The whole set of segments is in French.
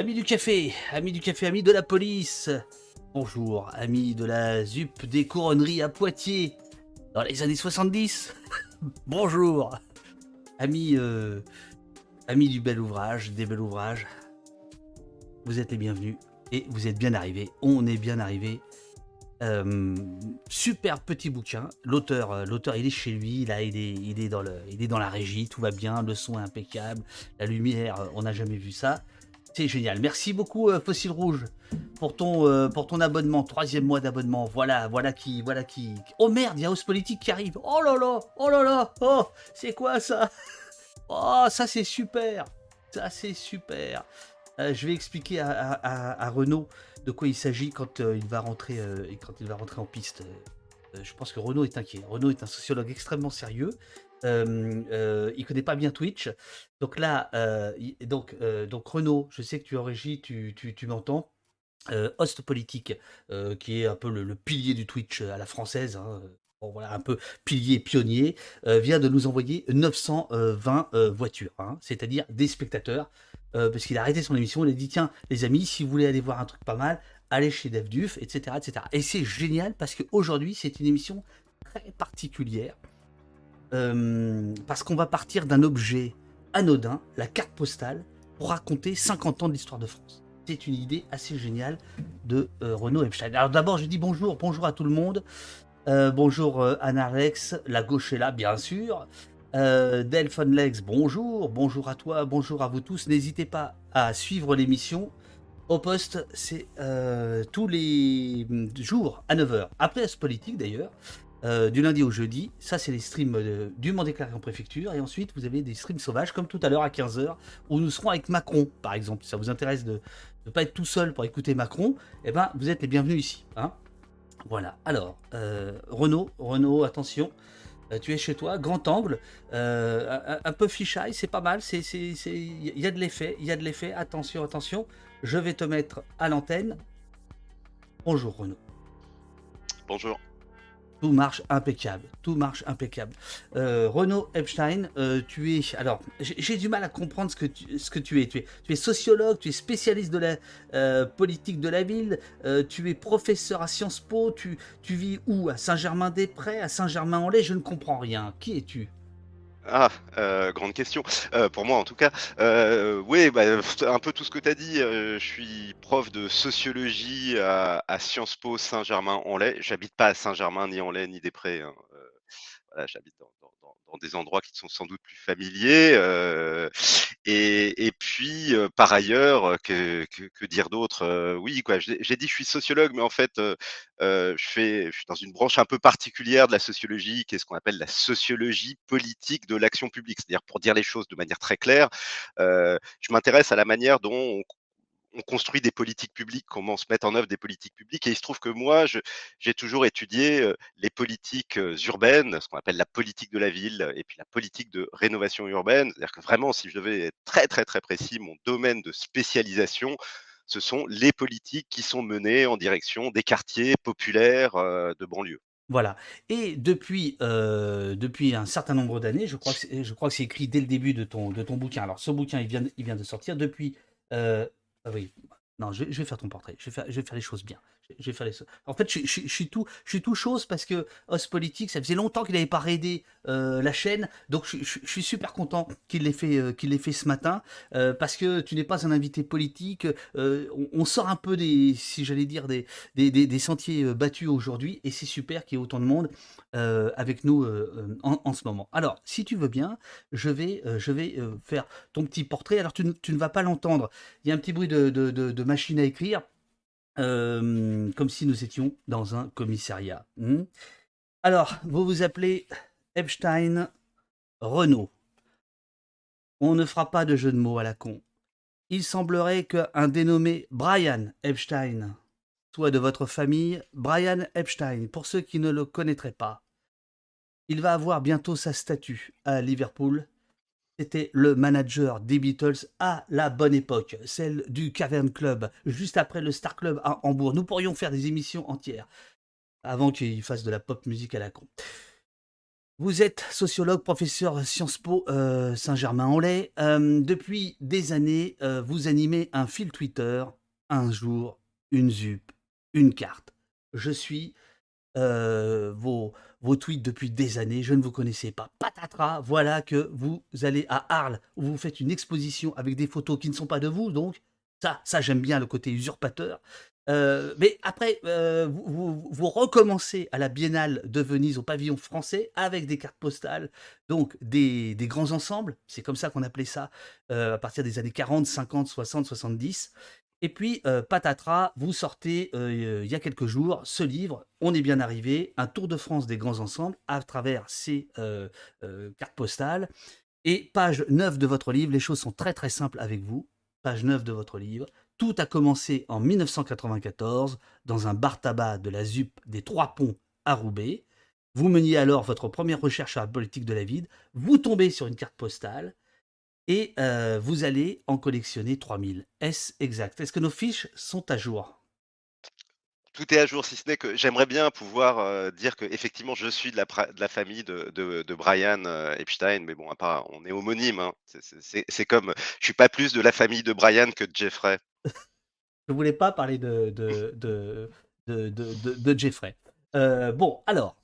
Amis du café, amis du café, amis de la police. Bonjour, amis de la ZUP des couronneries à Poitiers dans les années 70. Bonjour, amis, euh, amis du bel ouvrage, des bel ouvrages. Vous êtes les bienvenus et vous êtes bien arrivés. On est bien arrivés. Euh, super petit bouquin. L'auteur, euh, l'auteur, il est chez lui. Là, il est, dans il est dans la régie. Tout va bien. Le son est impeccable. La lumière, on n'a jamais vu ça. Génial. Merci beaucoup, Fossile Rouge, pour ton, pour ton abonnement. Troisième mois d'abonnement. Voilà, voilà qui, voilà qui. Oh merde, il y a Politique qui arrive. Oh là là, oh là là, oh, c'est quoi ça? Oh, ça c'est super. Ça c'est super. je vais expliquer à, à, Renaud de quoi il s'agit quand euh, il va rentrer euh, quand il va rentrer en piste. Euh, je pense que Renaud est inquiet. Renaud est un sociologue extrêmement sérieux. Euh, il connaît pas bien Twitch. Donc là, donc, donc Renaud, je sais que tu es en régie, tu, tu, m'entends. host politique, qui est un peu le, pilier du Twitch à la française, hein, voilà, un peu pilier, pionnier, vient de nous envoyer 920 voitures, hein, c'est-à-dire des spectateurs parce qu'il a arrêté son émission, il a dit tiens les amis, si vous voulez aller voir un truc pas mal, allez chez DevDuf, etc. etc. Et c'est génial parce qu'aujourd'hui c'est une émission très particulière. Euh, parce qu'on va partir d'un objet anodin, la carte postale, pour raconter 50 ans de l'histoire de France. C'est une idée assez géniale de euh, Renaud Epstein. Alors d'abord je dis bonjour, bonjour à tout le monde. bonjour Anna Alex, la gauche est là bien sûr. Euh, Lex, bonjour, bonjour à toi, bonjour à vous tous. N'hésitez pas à suivre l'émission. Au poste, c'est euh, tous les jours à 9h, après ce politique d'ailleurs, euh, du lundi au jeudi. Ça, c'est les streams euh, du Monde déclaré en préfecture. Et ensuite, vous avez des streams sauvages, comme tout à l'heure à 15h, où nous serons avec Macron, par exemple. Si ça vous intéresse de ne pas être tout seul pour écouter Macron, eh ben, vous êtes les bienvenus ici. Hein voilà. Alors, Renaud, Renaud, attention. Euh, tu es chez toi, grand angle, euh, un, peu fisheye, c'est pas mal, il y a de l'effet, il y a de l'effet, attention, attention, je vais te mettre à l'antenne. Bonjour Renaud. Bonjour. Tout marche impeccable. Tout impeccable. Euh, Renaud Epstein, euh, tu es. Alors, j'ai du mal à comprendre ce que. Tu es, tu es sociologue, tu es spécialiste de la euh, politique de la ville, tu es professeur à Sciences Po, tu, tu vis où? À Saint-Germain-des-Prés, à Saint-Germain-en-Laye? Je ne comprends rien. Qui es-tu? Ah, euh, grande question. Euh, pour moi, en tout cas, euh, oui, bah, un peu tout ce que tu as dit. je suis prof de sociologie à, Sciences Po Saint-Germain-en-Laye. J'habite pas à Saint-Germain, ni en Laye, ni des Prés. Hein. J'habite dans, des endroits qui sont sans doute plus familiers. et, puis, par ailleurs, que, dire d'autre Oui, quoi. J'ai dit je suis sociologue, mais en fait, je fais, je suis dans une branche un peu particulière de la sociologie, qui est ce qu'on appelle la sociologie politique de l'action publique. C'est-à-dire, pour dire les choses de manière très claire, je m'intéresse à la manière dont on on construit des politiques publiques, comment se met en œuvre des politiques publiques. Et il se trouve que moi, j'ai toujours étudié les politiques urbaines, ce qu'on appelle la politique de la ville, et puis la politique de rénovation urbaine. C'est-à-dire que vraiment, si je devais être très, très, très précis, mon domaine de spécialisation, ce sont les politiques qui sont menées en direction des quartiers populaires de banlieue. Voilà. Et depuis, depuis un certain nombre d'années, je crois que c'est écrit dès le début de ton, de ton bouquin. Alors, ce bouquin, il vient, il vient de sortir depuis ah oui. Non, je vais, faire ton portrait. Je vais faire, je vais faire les choses bien. Je, vais faire les... En fait, je, suis tout, je suis tout chose parce que Os Politique, ça faisait longtemps qu'il n'avait pas raidé euh, la chaîne. Donc, je, suis super content qu'il l'ait fait, euh, qu'il fait ce matin euh, parce que tu n'es pas un invité politique. On, sort un peu des, si j'allais dire, des, des, des, sentiers battus aujourd'hui et c'est super qu'il y ait autant de monde avec nous en, ce moment. Alors, si tu veux bien, je vais, je vais faire ton petit portrait. Alors, tu, ne vas pas l'entendre. Il y a un petit bruit de, de, machine à écrire, comme si nous étions dans un commissariat. Hmm. Alors, vous vous appelez Epstein Renault. On ne fera pas de jeu de mots à la con. Il semblerait qu'un dénommé Brian Epstein soit de votre famille, Brian Epstein, pour ceux qui ne le connaîtraient pas. Il va avoir bientôt sa statue à Liverpool c'était le manager des Beatles à la bonne époque, celle du Cavern Club, juste après le Star Club à Hambourg. Nous pourrions faire des émissions entières avant qu'il fasse de la pop musique à la con. Vous êtes sociologue, professeur Sciences Po euh, Saint-Germain-en-Laye. Euh, depuis des années, euh, vous animez un fil Twitter, un jour, une ZUP, une carte. Je suis vos, vos tweets depuis des années, je ne vous connaissais pas. Patatras, voilà que vous allez à Arles, où vous faites une exposition avec des photos qui ne sont pas de vous, donc ça, ça j'aime bien le côté usurpateur. Euh, mais après, euh, vous, recommencez à la Biennale de Venise au pavillon français avec des cartes postales, donc des, grands ensembles, c'est comme ça qu'on appelait ça euh, à partir des années 40, 50, 60, 70. Et puis, patatras, vous sortez il y a quelques jours ce livre, On est bien arrivé, un tour de France des grands ensembles à travers ces cartes postales. Et page 9 de votre livre, les choses sont très très simples avec vous. Page 9 de votre livre, tout a commencé en 1994 dans un bar tabac de la ZUP des Trois Ponts à Roubaix. Vous meniez alors votre première recherche sur la politique de la ville, vous tombez sur une carte postale et euh, vous allez en collectionner 3000. Est-ce exact? Est-ce que nos fiches sont à jour? Tout est à jour, si ce n'est que j'aimerais bien pouvoir euh, dire que effectivement je suis de la, de la famille de, de, Brian euh, Epstein, mais bon, à part, on est homonyme. Hein. C'est comme, je suis pas plus de la famille de Brian que de Jeffrey. je voulais pas parler de, de, de, de Jeffrey. Euh, bon, alors,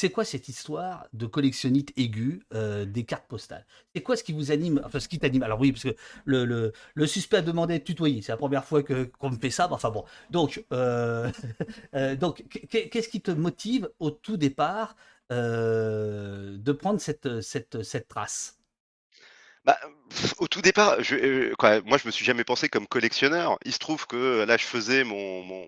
c'est quoi cette histoire de collectionnite aiguë euh, des cartes postales? C'est quoi ce qui vous anime Enfin, ce qui t'anime? Alors oui, parce que le, suspect a demandé de tutoyer. C'est la première fois que qu'on me fait ça. Enfin bon. Donc, euh, euh, donc qu'est-ce qui te motive au tout départ de prendre cette, trace? Bah, au tout départ, je, moi je me suis jamais pensé comme collectionneur. Il se trouve que là je faisais mon, mon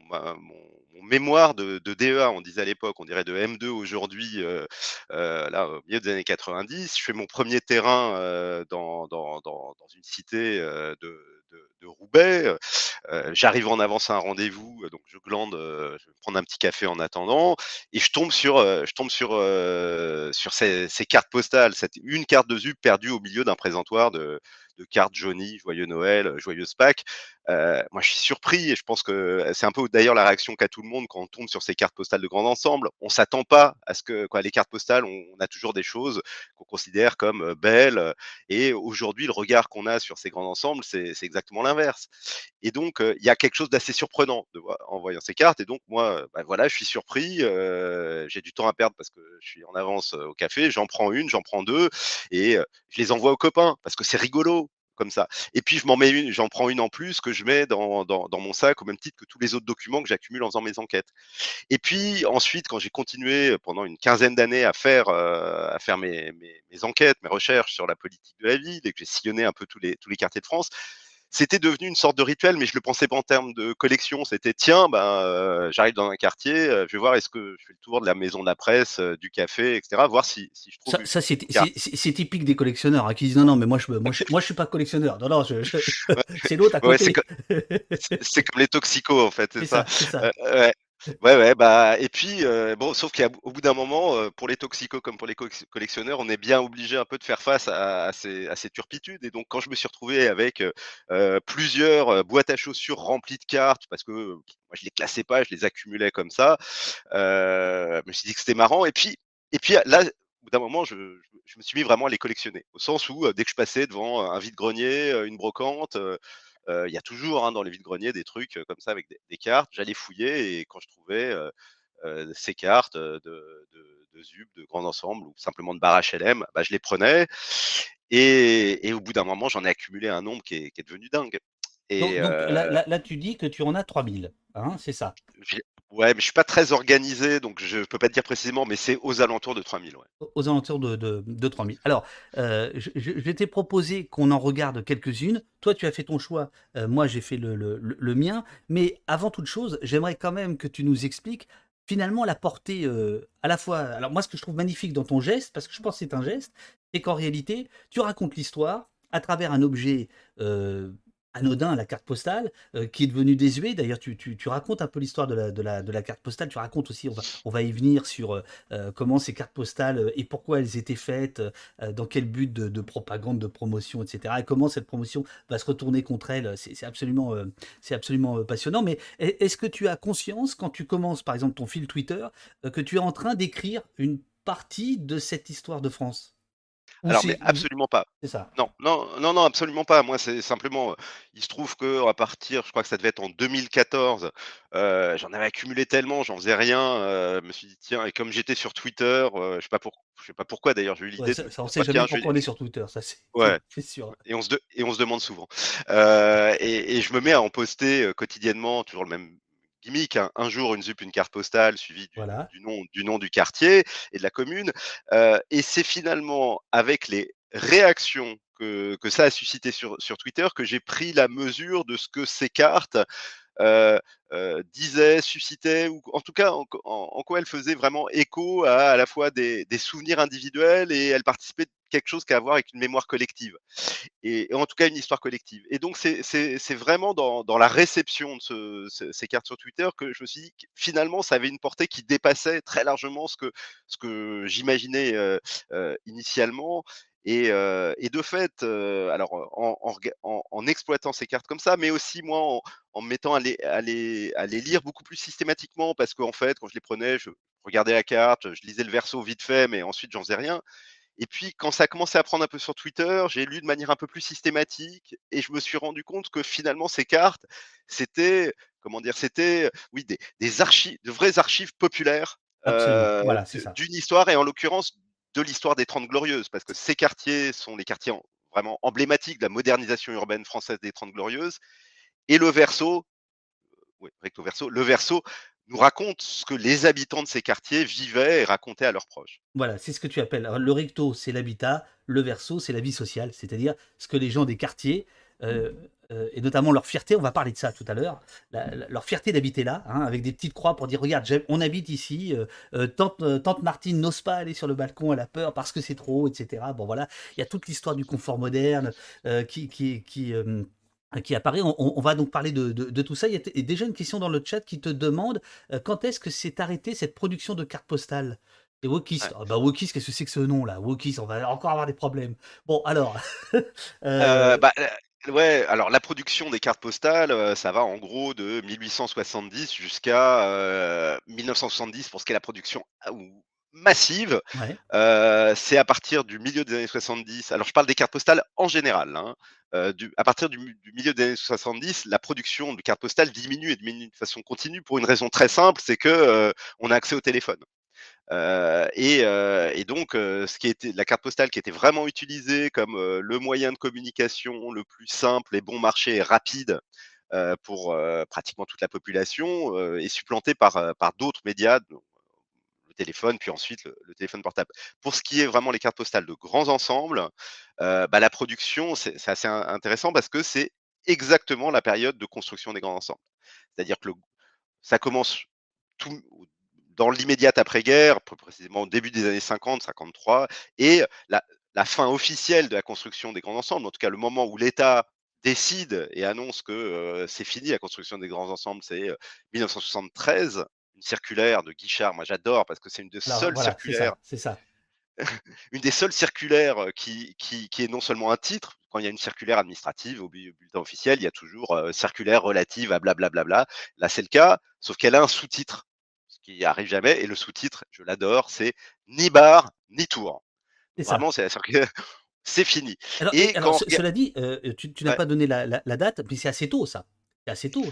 mémoire de, DEA, on disait à l'époque, on dirait de M2 aujourd'hui, euh, euh, là, au milieu des années 90. Je fais mon premier terrain euh, dans, dans, dans, une cité de, de, Roubaix. J'arrive en avance à un rendez-vous, donc je glande, je vais prendre un petit café en attendant, et je tombe sur, je tombe sur, sur ces, ces, cartes postales. Cette, une carte de ZUP perdue au milieu d'un présentoir de, de cartes Johnny, Joyeux Noël, Joyeuse Pâques. Euh, moi, je suis surpris et je pense que c'est un peu d'ailleurs la réaction qu'a tout le monde quand on tombe sur ces cartes postales de grand ensemble. On s'attend pas à ce que quoi, les cartes postales, on, a toujours des choses qu'on considère comme euh, belles. Et aujourd'hui, le regard qu'on a sur ces grands ensembles, c'est exactement l'inverse. Et donc, euh, il y a quelque chose d'assez surprenant en voyant ces cartes. Et donc, moi, bah, voilà, je suis surpris. J'ai du temps à perdre parce que je suis en avance au café. J'en prends une, j'en prends deux et je les envoie aux copains parce que c'est rigolo ça. Et puis je m'en mets une, j'en prends une en plus que je mets dans, mon sac au même titre que tous les autres documents que j'accumule en faisant mes enquêtes. Et puis ensuite, quand j'ai continué pendant une quinzaine d'années à faire, euh, à faire mes, enquêtes, mes recherches sur la politique de la ville et que j'ai sillonné un peu tous les quartiers de France, c'était devenu une sorte de rituel, mais je le pensais pas en termes de collection. C'était tiens, ben, euh, j'arrive dans un quartier, euh, je vais voir est-ce que je fais le tour de la maison de la presse, euh, du café, etc. Voir si, si je trouve. Ça, c'est typique des collectionneurs hein, qui disent non, non, mais moi je, moi, je, moi, je suis pas collectionneur. Non, non, c'est l'autre à côté. c'est comme, les toxicos en fait, c'est ça. ça. ouais. Ouais, ouais, bah, et puis, euh, bon, sauf qu'au bout d'un moment, euh, pour les toxicos comme pour les collectionneurs, on est bien obligé un peu de faire face à, ces, turpitudes. Et donc, quand je me suis retrouvé avec euh, plusieurs boîtes à chaussures remplies de cartes, parce que moi, je les classais pas, je les accumulais comme ça, je me suis dit que c'était marrant. Et puis, et puis là, au bout d'un moment, je, je, me suis mis vraiment à les collectionner, au sens où dès que je passais devant un vide-grenier, une brocante, il y a toujours hein, dans les vides-greniers des trucs comme ça avec des, cartes. J'allais fouiller et quand je trouvais ces cartes de, de, de ZUB, de grands ensembles ou simplement de barres HLM, bah, je les prenais. Et, au bout d'un moment, j'en ai accumulé un nombre qui est, devenu dingue. Et, donc, là, tu dis que tu en as 3000, hein, c'est ça Ouais, mais je suis pas très organisé, donc je peux pas te dire précisément, mais c'est aux alentours de 3000. Ouais. Aux alentours de, de, 3000. Alors, euh, je, je, t'ai proposé qu'on en regarde quelques-unes. Toi, tu as fait ton choix, euh, moi j'ai fait le, le, le, mien. Mais avant toute chose, j'aimerais quand même que tu nous expliques finalement la portée euh, à la fois. Alors, moi, ce que je trouve magnifique dans ton geste, parce que je pense que c'est un geste, c'est qu'en réalité, tu racontes l'histoire à travers un objet anodin, la carte postale, euh, qui est devenue désuet. D'ailleurs, tu, racontes un peu l'histoire de la, carte postale. Tu racontes aussi, on va, y venir sur euh, euh comment ces cartes postales et pourquoi elles étaient faites, dans quel but de, de, propagande, de promotion, etc. Et comment cette promotion va se retourner contre elles. C'est absolument, c'est absolument passionnant. Mais est-ce que tu as conscience, quand tu commences, par exemple, ton fil Twitter, que tu es en train d'écrire une partie de cette histoire de France? Alors, mais absolument pas. C'est ça. Non, non, non, non, absolument pas. Moi, c'est simplement, il se trouve que à partir, je crois que ça devait être en 2014, euh, j'en avais accumulé tellement, j'en faisais rien. Euh, je me suis dit tiens, et comme j'étais sur Twitter, euh, je sais pas pour, je sais pas pourquoi d'ailleurs, j'ai eu l'idée. ça, ça, on sait jamais pourquoi on est sur Twitter, ça c'est ouais. sûr. Et on se et on se demande souvent. Et, et, je me mets à en poster quotidiennement, toujours le même gimmick. Hein. Un jour, une ZUP, une carte postale, suivie du, voilà. du, nom, du nom du quartier et de la commune. Euh, et c'est finalement avec les réactions que, que, ça a suscité sur, sur Twitter que j'ai pris la mesure de ce que ces cartes euh, euh, disait, suscitait, ou en tout cas en, en, en, quoi elle faisait vraiment écho à à la fois des, des, souvenirs individuels et elle participait quelque chose qui a voir avec une mémoire collective, et, en tout cas une histoire collective. Et donc c'est vraiment dans, dans, la réception de ce, ce, ces cartes sur Twitter que je me suis dit que finalement ça avait une portée qui dépassait très largement ce que, ce que j'imaginais euh, euh, initialement. Et, euh, et, de fait, alors en, en, exploitant ces cartes comme ça, mais aussi moi en, en me mettant à les, à, les, à les, lire beaucoup plus systématiquement, parce qu'en fait, quand je les prenais, je regardais la carte, je lisais le verso vite fait, mais ensuite j'en faisais rien. Et puis quand ça a commencé à prendre un peu sur Twitter, j'ai lu de manière un peu plus systématique, et je me suis rendu compte que finalement ces cartes, c'était comment dire, c'était oui des, des archives, de vraies archives populaires euh, voilà, d'une histoire, et en l'occurrence de l'histoire des Trente Glorieuses, parce que ces quartiers sont les quartiers vraiment emblématiques de la modernisation urbaine française des Trente Glorieuses. Et le verso, oui, recto verso, le verso nous raconte ce que les habitants de ces quartiers vivaient et racontaient à leurs proches. Voilà, c'est ce que tu appelles. Le recto, c'est l'habitat, le verso, c'est la vie sociale, c'est-à-dire ce que les gens des quartiers euh, euh, et notamment leur fierté, on va parler de ça tout à l'heure, leur fierté d'habiter là, hein, avec des petites croix pour dire regarde, on habite ici, euh, tante, tante, Martine n'ose pas aller sur le balcon, elle a peur parce que c'est trop, etc. Bon voilà, il y a toute l'histoire du confort moderne qui, qui, qui qui apparaît. On, on, va donc parler de, de, de tout ça. Il y a déjà une question dans le chat qui te demande quand est-ce que s'est arrêté cette production de cartes postales? Et Wokis, ouais. oh bah Wokis, qu'est-ce que c'est que ce nom-là Wokis, on va encore avoir des problèmes. Bon, alors. euh... Euh, bah, Ouais, alors la production des cartes postales, euh, ça va en gros de 1870 jusqu'à euh, 1970 pour ce qui est la production ah, massive. Ouais. Euh, c'est à partir du milieu des années 70. Alors je parle des cartes postales en général. Hein, euh, du, à partir du, du, milieu des années 70, la production de cartes postales diminue et diminue de façon continue pour une raison très simple, c'est que euh, on a accès au téléphone. Et, et, donc, ce qui était la carte postale qui était vraiment utilisée comme le moyen de communication le plus simple et bon marché et rapide pour pratiquement toute la population est supplantée par, par d'autres médias, téléphone, puis ensuite le, téléphone portable. Pour ce qui est vraiment les cartes postales de grands ensembles, bah, la production, c'est assez intéressant parce que c'est exactement la période de construction des grands ensembles. C'est-à-dire que ça commence tout, dans l'immédiate après-guerre, précisément au début des années 50, 53, et la, la, fin officielle de la construction des grands ensembles, en tout cas le moment où l'État décide et annonce que euh, c'est fini la construction des grands ensembles, c'est euh, 1973, une circulaire de Guichard, moi j'adore parce que c'est une des Alors, seules voilà, circulaires. C'est ça. une des seules circulaires qui, qui, qui, est non seulement un titre, quand il y a une circulaire administrative au bulletin officiel, il y a toujours euh, circulaire relative à blablabla. Bla, bla, bla. Là, c'est le cas, sauf qu'elle a un sous-titre qui arrive jamais. Et le sous-titre, je l'adore, c'est ni bar ni tour. Vraiment, c'est c'est fini. Alors, et alors, ce, cela dit, euh, tu, tu n'as ouais. pas donné la, la, la, date, mais c'est assez tôt ça. C'est assez tôt.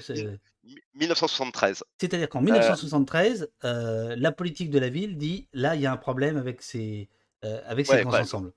1973. C'est-à-dire qu'en 1973, euh... Euh, la politique de la ville dit là, il y a un problème avec ces, euh, avec ces ouais, grands ensembles.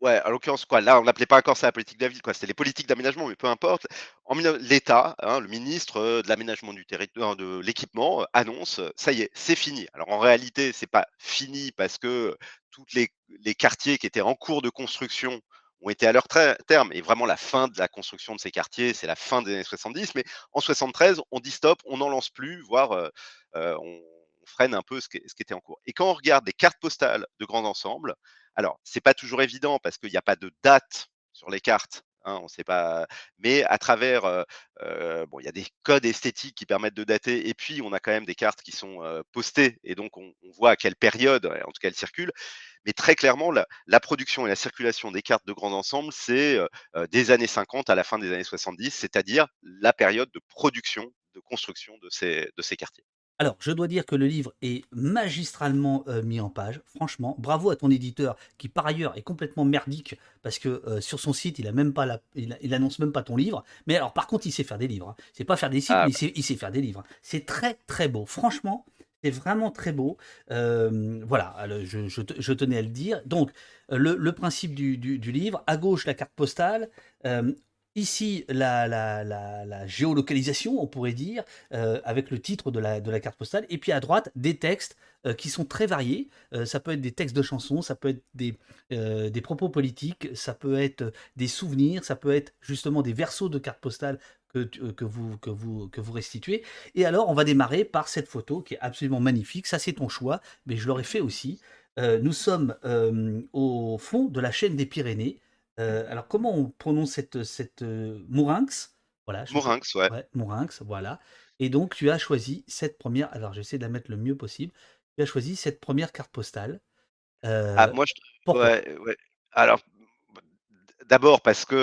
Ouais, en l'occurrence, quoi, là, on n'appelait pas encore ça la politique de la ville, quoi. C'était les politiques d'aménagement, mais peu importe. En l'État, hein, le ministre de l'aménagement du territoire, de l'équipement, annonce, ça y est, c'est fini. Alors en réalité, c'est pas fini parce que toutes les, les, quartiers qui étaient en cours de construction ont été à leur terme. Et vraiment, la fin de la construction de ces quartiers, c'est la fin des années 70. Mais en 73, on dit stop, on n'en lance plus, voire euh, on, on, freine un peu ce qui, ce qui était en cours. Et quand on regarde des cartes postales de grands ensembles, alors, c'est pas toujours évident parce qu'il n'y a pas de date sur les cartes. Hein, sait pas mais à travers, il y a des codes esthétiques qui permettent de dater et puis on a quand même des cartes qui sont, postées et donc on voit à quelle période, en tout cas, elles circulent. Mais très clairement, la production et la circulation des cartes de grand ensemble, c'est, des années 50 à la fin des années 70, c'est-à-dire la période de production, de construction de ces quartiers. Alors, je dois dire que le livre est magistralement, heu, mis en page. Franchement, bravo à ton éditeur qui, par ailleurs, est complètement merdique parce que, heu, sur son site, il a même pas la il il annonce même pas ton livre. Mais alors, par contre, il sait faire des livres, hein. C'est pas faire des sites, Ah mais il bah. sait il sait faire des livres, hein. C'est très, très beau. Franchement, c'est vraiment très beau. Hem, voilà, je je te je tenais à le dire. Donc, le le principe du du du livre, à gauche, la carte postale, ici, la géolocalisation, on pourrait dire, heu, avec le titre de la carte postale et puis à droite, des textes, heu, qui sont très variés. Heu, ça peut être des textes de chansons, ça peut être des, propos politiques, ça peut être, des souvenirs, ça peut être justement des versos de cartes postales que vous restituez et alors on va démarrer par cette photo qui est absolument magnifique. Ça, c'est ton choix, mais je l'aurais fait aussi. Nous sommes, au fond de la chaîne des Pyrénées. Heu, alors comment on prononce cette, cette, heu, Mourinx? Voilà, je. Mourinx, ouais. Ouais, Mourinx, voilà et donc tu as choisi cette première. alors j'essaie de la mettre le mieux possible. Tu as choisi cette première carte postale. Ah Heu, moi je pourquoi? ouais, ouais. Alors, d'abord parce que,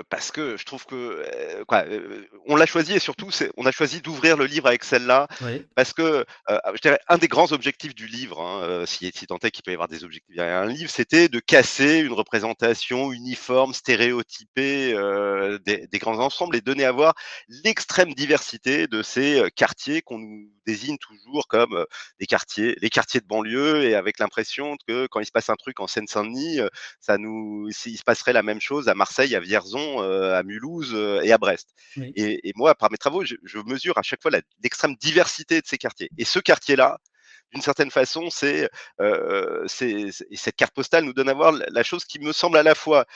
heu, parce que je trouve que, heu, quoi, heu, on l'a choisi et surtout on a choisi d'ouvrir le livre avec celle-là Oui. parce que, je dirais un des grands objectifs du livre, hein, si si tant est qu'il peut y avoir des objectifs derrière un livre, c'était de casser une représentation uniforme, stéréotypée, des des grands ensembles et donner à voir l'extrême diversité de ces, quartiers qu'on nous désigne toujours comme, des quartiers les quartiers de banlieue et avec l'impression que quand il se passe un truc en Seine-Saint-Denis, ça nous s'il se passerait la même chose à Marseille, à Vierzon, heu, à Mulhouse, heu et à Brest Oui. et et moi, par mes travaux, je je mesure à chaque fois l'extrême diversité de ces quartiers et ce quartier-là, d'une certaine façon, c'est, et cette carte postale nous donne à voir la chose qui me semble à la fois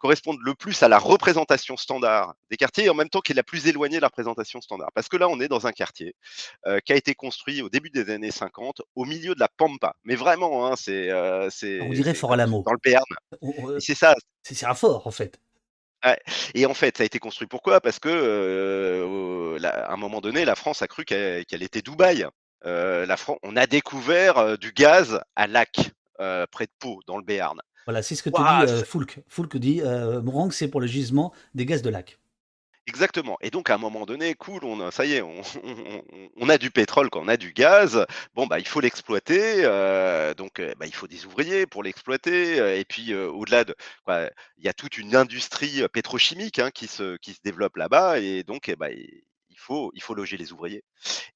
correspondre le plus à la représentation standard des quartiers et en même temps qui est la plus éloignée de la représentation standard. Parce que là, on est dans un quartier, heu, qui a été construit au début des années 50 au milieu de la pampa. Mais vraiment, hein, c'est, heu, On dirait c'est dans Fort-Alamo. dans le Béarn heu, c'est ça. c'est un fort, en fait. Ouais et en fait, ça a été construit pourquoi? Parce que, à un moment donné, la France a cru qu'elle était Dubaï. La Fran on a découvert, du gaz à heu, près de Pau, dans le Béarn. Voilà, c'est ce que te dit, C Foulques. Foulques dit, heu: «Mourenx, c'est pour le gisement des gaz de Lacs». Exactement et donc à un moment donné, cool, on a ça y est, on on on on a du pétrole, on a du gaz. Bon, bah, il faut l'exploiter, heu, donc bah, il faut des ouvriers pour l'exploiter, et puis, au-delà de quoi, il y a toute une industrie, pétrochimique, hein, qui se qui se développe là-bas et donc et bah, il faut il faut loger les ouvriers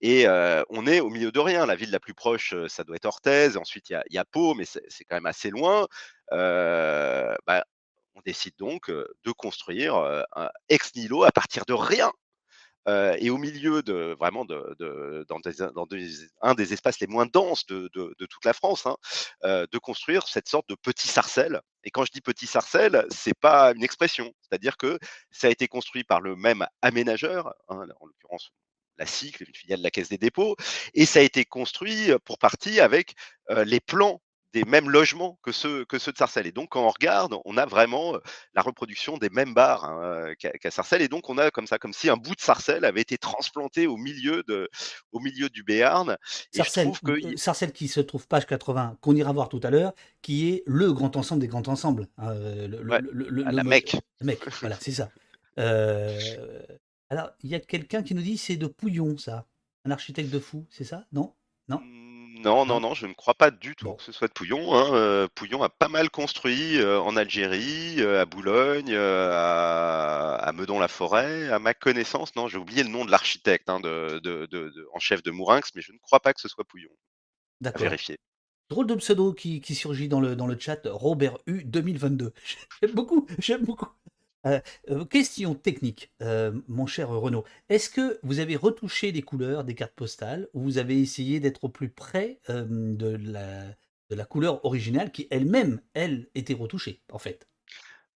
et heu, on est au milieu de rien. La ville la plus proche, heu, ça doit être Orthez, ensuite il y a Pau, mais c'est quand même assez loin. Heu, bah, on décide donc, de construire, un ex nihilo à partir de rien, heu et au milieu de vraiment de de dans des dans des un des espaces les moins denses de de de toute la France, hein, heu, de construire cette sorte de petit Sarcelles et quand je dis petit Sarcelles, c'est pas une expression. C'est-à-dire que ça a été construit par le même aménageur, hein, en l'occurrence la Cycle, une filiale de la Caisse des dépôts et ça a été construit, pour partie avec, heu, les plans des mêmes logements que ceux que ceux de Sarcelles et donc quand on regarde, on a vraiment, heu, la reproduction des mêmes bars, hein, heu, qu'à qu'à Sarcelles et donc on a comme ça, comme si un bout de Sarcelles avait été transplanté au milieu de au milieu du Béarn et je Sarcelles, que qui se trouve page 80, qu'on ira voir tout à l'heure, qui est le grand ensemble des grands ensembles, hein, heu, le Ouais, le le la me Mecque. Mecque, voilà, c'est ça. Alors, il y a quelqu'un qui nous dit: «C'est de Pouillon ça, un architecte de fou», c'est ça? Non? Non? Non, non, Non? je ne crois pas du tout que ce soit de Pouillon, hein, heu, Pouillon a pas mal construit, heu, en Algérie, heu, à Boulogne, à à Meudon-la-Forêt. À ma connaissance, non, j'ai oublié le nom de l'architecte, hein, de de de de en chef de Mourinx, mais je ne crois pas que ce soit Pouillon. D'accord. vérifier. Drôle de pseudo qui qui surgit dans le dans le chat, Robert U 2022. J'aime beaucoup, j'aime beaucoup. Heu heu, question technique, heu, mon cher Renaud. Est-ce que vous avez retouché les couleurs des cartes postales ou vous avez essayé d'être au plus près, de la de la couleur originale qui elle-même, elle, était retouchée, en fait?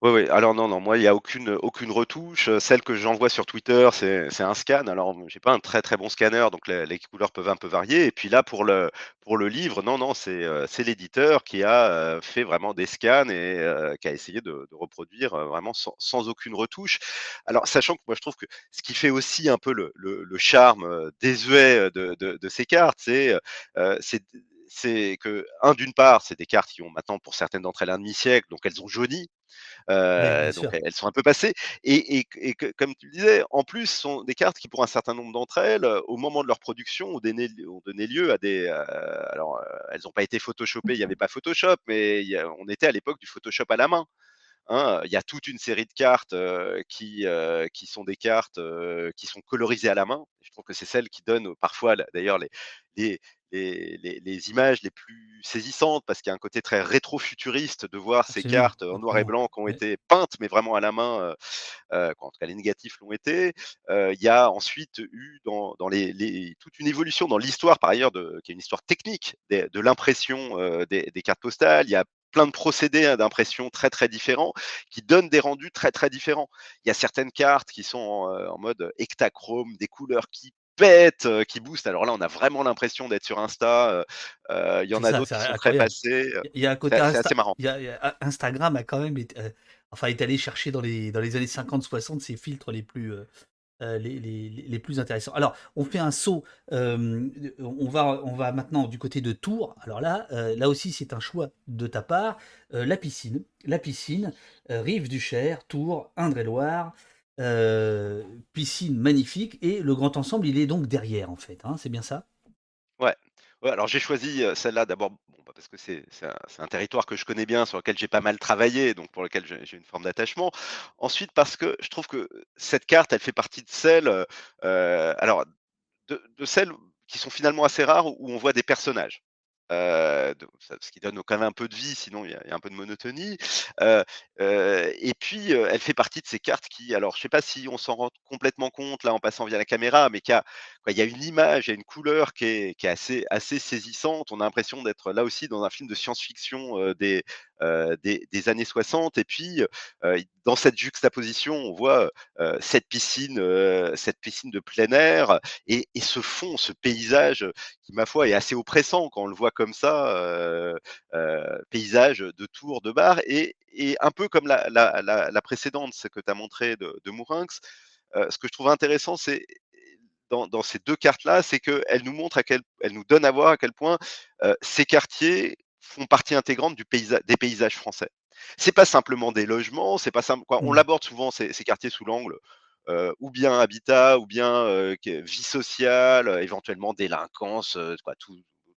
Oui, oui. Alors non, non, moi, il y a aucune, aucune retouche. Heu, celle que j'envoie sur Twitter, c'est un scan. Alors, j'ai pas un très, très bon scanner, donc les couleurs peuvent un peu varier et puis là, pour le pour le livre, non, non, c'est, c'est l'éditeur qui a, heu, fait vraiment des scans et qui a essayé de de reproduire, vraiment sans sans aucune retouche. Alors, sachant que moi, je trouve que ce qui fait aussi un peu le le le charme, désuet, de de de ces cartes, c'est, d c'est que, un, d'une part, c'est des cartes qui ont maintenant, pour certaines d'entre elles, un demi-siècle, donc elles ont jauni. Donc sûr. elles sont un peu passées et et q et que comme tu le disais, en plus, ce sont des cartes qui, pour un certain nombre d'entre elles, heu, au moment de leur production, ont donné ont donné lieu à des, heu, alors, elles ont pas été photoshopées, il y avait pas Photoshop, mais il y a on était à l'époque du Photoshop à la main, hein. Il y a toute une série de cartes, qui, qui sont des cartes, qui sont colorisées à la main. Je trouve que c'est celles qui donnent parfois d'ailleurs les les les les les images les plus saisissantes parce qu'il y a un côté très rétro-futuriste de voir ces cartes en noir et blanc qui ont été peintes, mais vraiment à la main, heu, en tout cas les négatifs l'ont été. Il y a ensuite eu dans dans les les toute une évolution dans l'histoire par ailleurs de qui est une histoire technique de l'impression, des des cartes postales. Il y a plein de procédés, hein, d'impression très, très différents qui donnent des rendus très, très différents. Il y a certaines cartes qui sont en, en mode Ektachrome, des couleurs qui pètent, heu, qui boostent. Alors là, on a vraiment l'impression d'être sur Insta, heu, il y en a d'autres qui sont très heu, Il y a un côté Insta assez marrant. il y a il y a A Instagram a quand même été, enfin est allé chercher dans les dans les années 50-60 ses filtres les plus, les les plus intéressants. Alors, on fait un saut, hem, on va on va maintenant du côté de Tours. Alors là, heu, là aussi, c'est un choix de ta part, la piscine la piscine, rive du Cher, Tours, Indre-et-Loire, piscine magnifique et le grand ensemble, il est donc derrière, en fait, hein, c'est bien ça? Ouais. Alors j'ai choisi, celle-là d'abord, bah, parce que c'est un territoire que je connais bien, sur lequel j'ai pas mal travaillé, donc pour lequel j'ai une forme d'attachement. Ensuite, parce que je trouve que cette carte, elle fait partie de celles, heu, alors de celles qui sont finalement assez rares où on voit des personnages. Ce qui donne quand même un peu de vie, sinon il y a un peu de monotonie. Et puis, elle fait partie de ces cartes qui alors je sais pas si on s'en rend complètement compte là en passant via la caméra, mais qui a quoi, il y a une image, il y a une couleur qui est assez saisissante. On a l'impression d'être là aussi dans un film de science-fiction, des, années 60 et puis, dans cette juxtaposition, on voit, cette piscine, cette piscine de plein air et et ce fond, ce paysage, qui ma foi est assez oppressant quand on le voit comme ça, paysage de tours, de bars et un peu comme la précédente, ce que tu as montré de de Mourinx, ce que je trouve intéressant, c'est dans dans ces 2 cartes-là, c'est qu'elles nous montrent à quel elles nous donnent à voir à quel point, heu, ces quartiers font partie intégrante du paysa des paysages français. C'est pas simplement des logements, c'est pas simple quoi, on Mmh. l'aborde souvent ces ces quartiers sous l'angle, heu, ou bien habitat ou bien, que vie sociale, éventuellement délinquance, quoi tout tout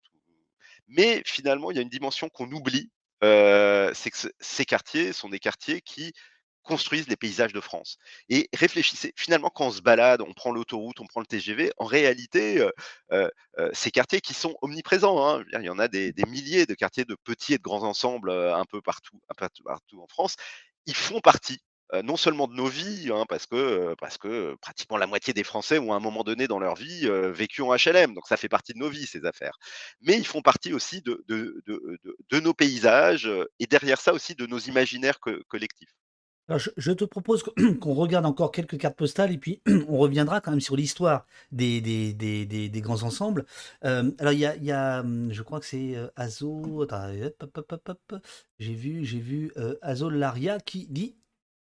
mais finalement, il y a une dimension qu'on oublie, c'est que ce ces quartiers sont des quartiers qui construisent les paysages de France et réfléchissez, finalement, quand on se balade, on prend l'autoroute, on prend le TGV, en réalité, heu heu heu, ces quartiers qui sont omniprésents, hein, il y en a des milliers de quartiers de petits et de grands ensembles, un peu partout un peu partout en France. Ils font partie, non seulement de nos vies, hein, parce que, pratiquement la moitié des Français ont à un moment donné dans leur vie, vécu en HLM, donc ça fait partie de nos vies ces affaires. Mais ils font partie aussi de nos paysages, et derrière ça aussi de nos imaginaires co collectifs. Je te propose qu'on regarde encore quelques cartes postales et puis on reviendra quand même sur l'histoire des grands ensembles. Hem, alors il y a mmh, je crois que c'est, heu, Azo j'ai vu j'ai vu, heu, Azolaria qui dit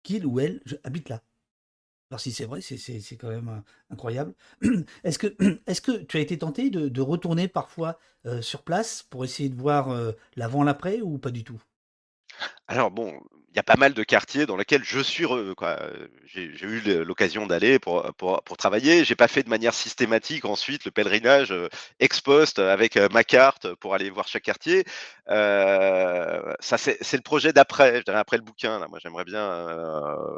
qu'il ou elle habite là. Alors si c'est vrai, c'est quand même, heu, incroyable. Est-ce que est-ce que tu as été tenté de retourner parfois, sur place pour essayer de voir, l'avant, l'après ou pas du tout? Alors bon, y a pas mal de quartiers dans lesquels je suis re quoi, heu, j'ai eu l'occasion d'aller pour, pour, pour travailler. J'ai pas fait de manière systématique ensuite le pèlerinage, ex post avec, ma carte pour aller voir chaque quartier. Ça c'est le projet d'après, je dirais après le bouquin là. Moi j'aimerais bien,